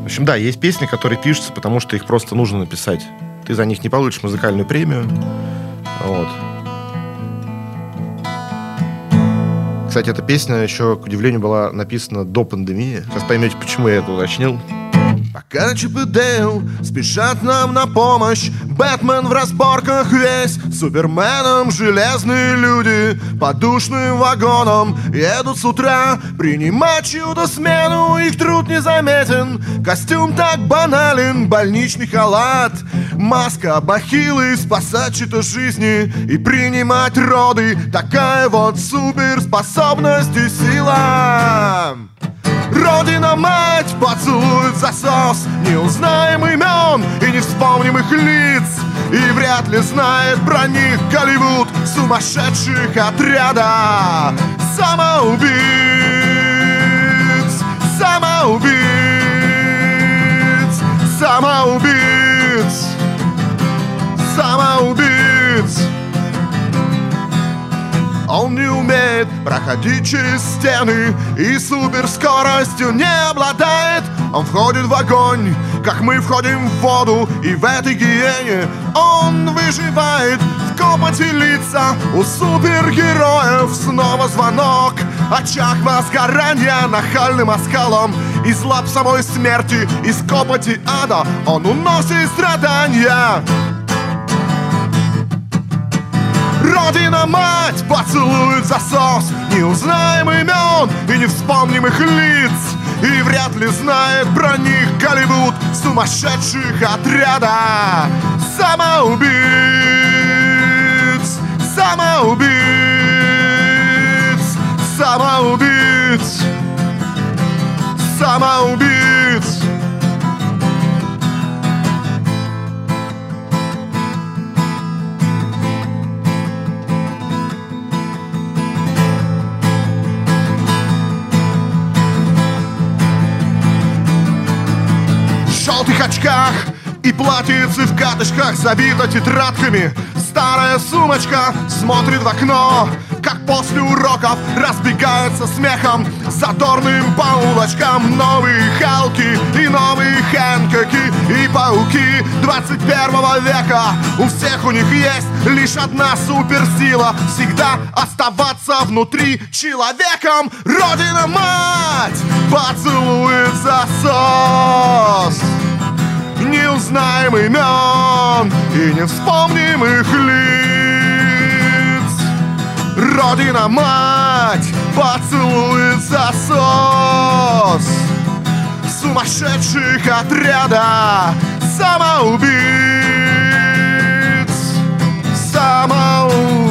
В общем, да, есть песни, которые пишутся, потому что их просто нужно написать. Ты за них не получишь музыкальную премию. Вот. Кстати, эта песня еще, к удивлению, была написана до пандемии. Сейчас поймете, почему я это уточнил. Пока Чип и Дейл спешат нам на помощь Бэтмен в разборках весь. Суперменом железные люди По душным вагонам едут с утра. Принимать чудо-смену, их труд незаметен Костюм так банален, больничный халат. Маска, бахилы, спасать чьи-то жизни И принимать роды. Такая вот суперспособность и сила Родина мать поцелует засос Не узнаем имен и не вспомним их лиц. И вряд ли знает про них Голливуд Сумасшедших отряда. Самоубийц Самоубийц Самоубийц Самоубийц он не умеет проходить через стены И суперскоростью не обладает. Он входит в огонь, как мы входим в воду И в этой гиене он выживает. В копоти лица у супергероев Снова звонок. Очаг возгорания нахальным оскалом Из лап самой смерти, из копоти ада Он уносит страдания Родина мать! Поцелует засос Не узнаем имен и не вспомним их лиц! И вряд ли знает про них Голливуд Сумасшедших отряда! Самоубийц! Самоубийц! Самоубийц! Самоубийц очках И платьице в катышках забито тетрадками. Старая сумочка смотрит в окно Как после уроков разбегается смехом. Задорным по улочкам Новые Халки и новые Хэнкоки И по науки 21 века У всех у них есть лишь одна суперсила. Всегда оставаться внутри человеком. Родина-мать поцелует засос не узнаем имен и не вспомним их лиц. Родина мать поцелует засос сумасшедших отряда самоубийц, самоубийц.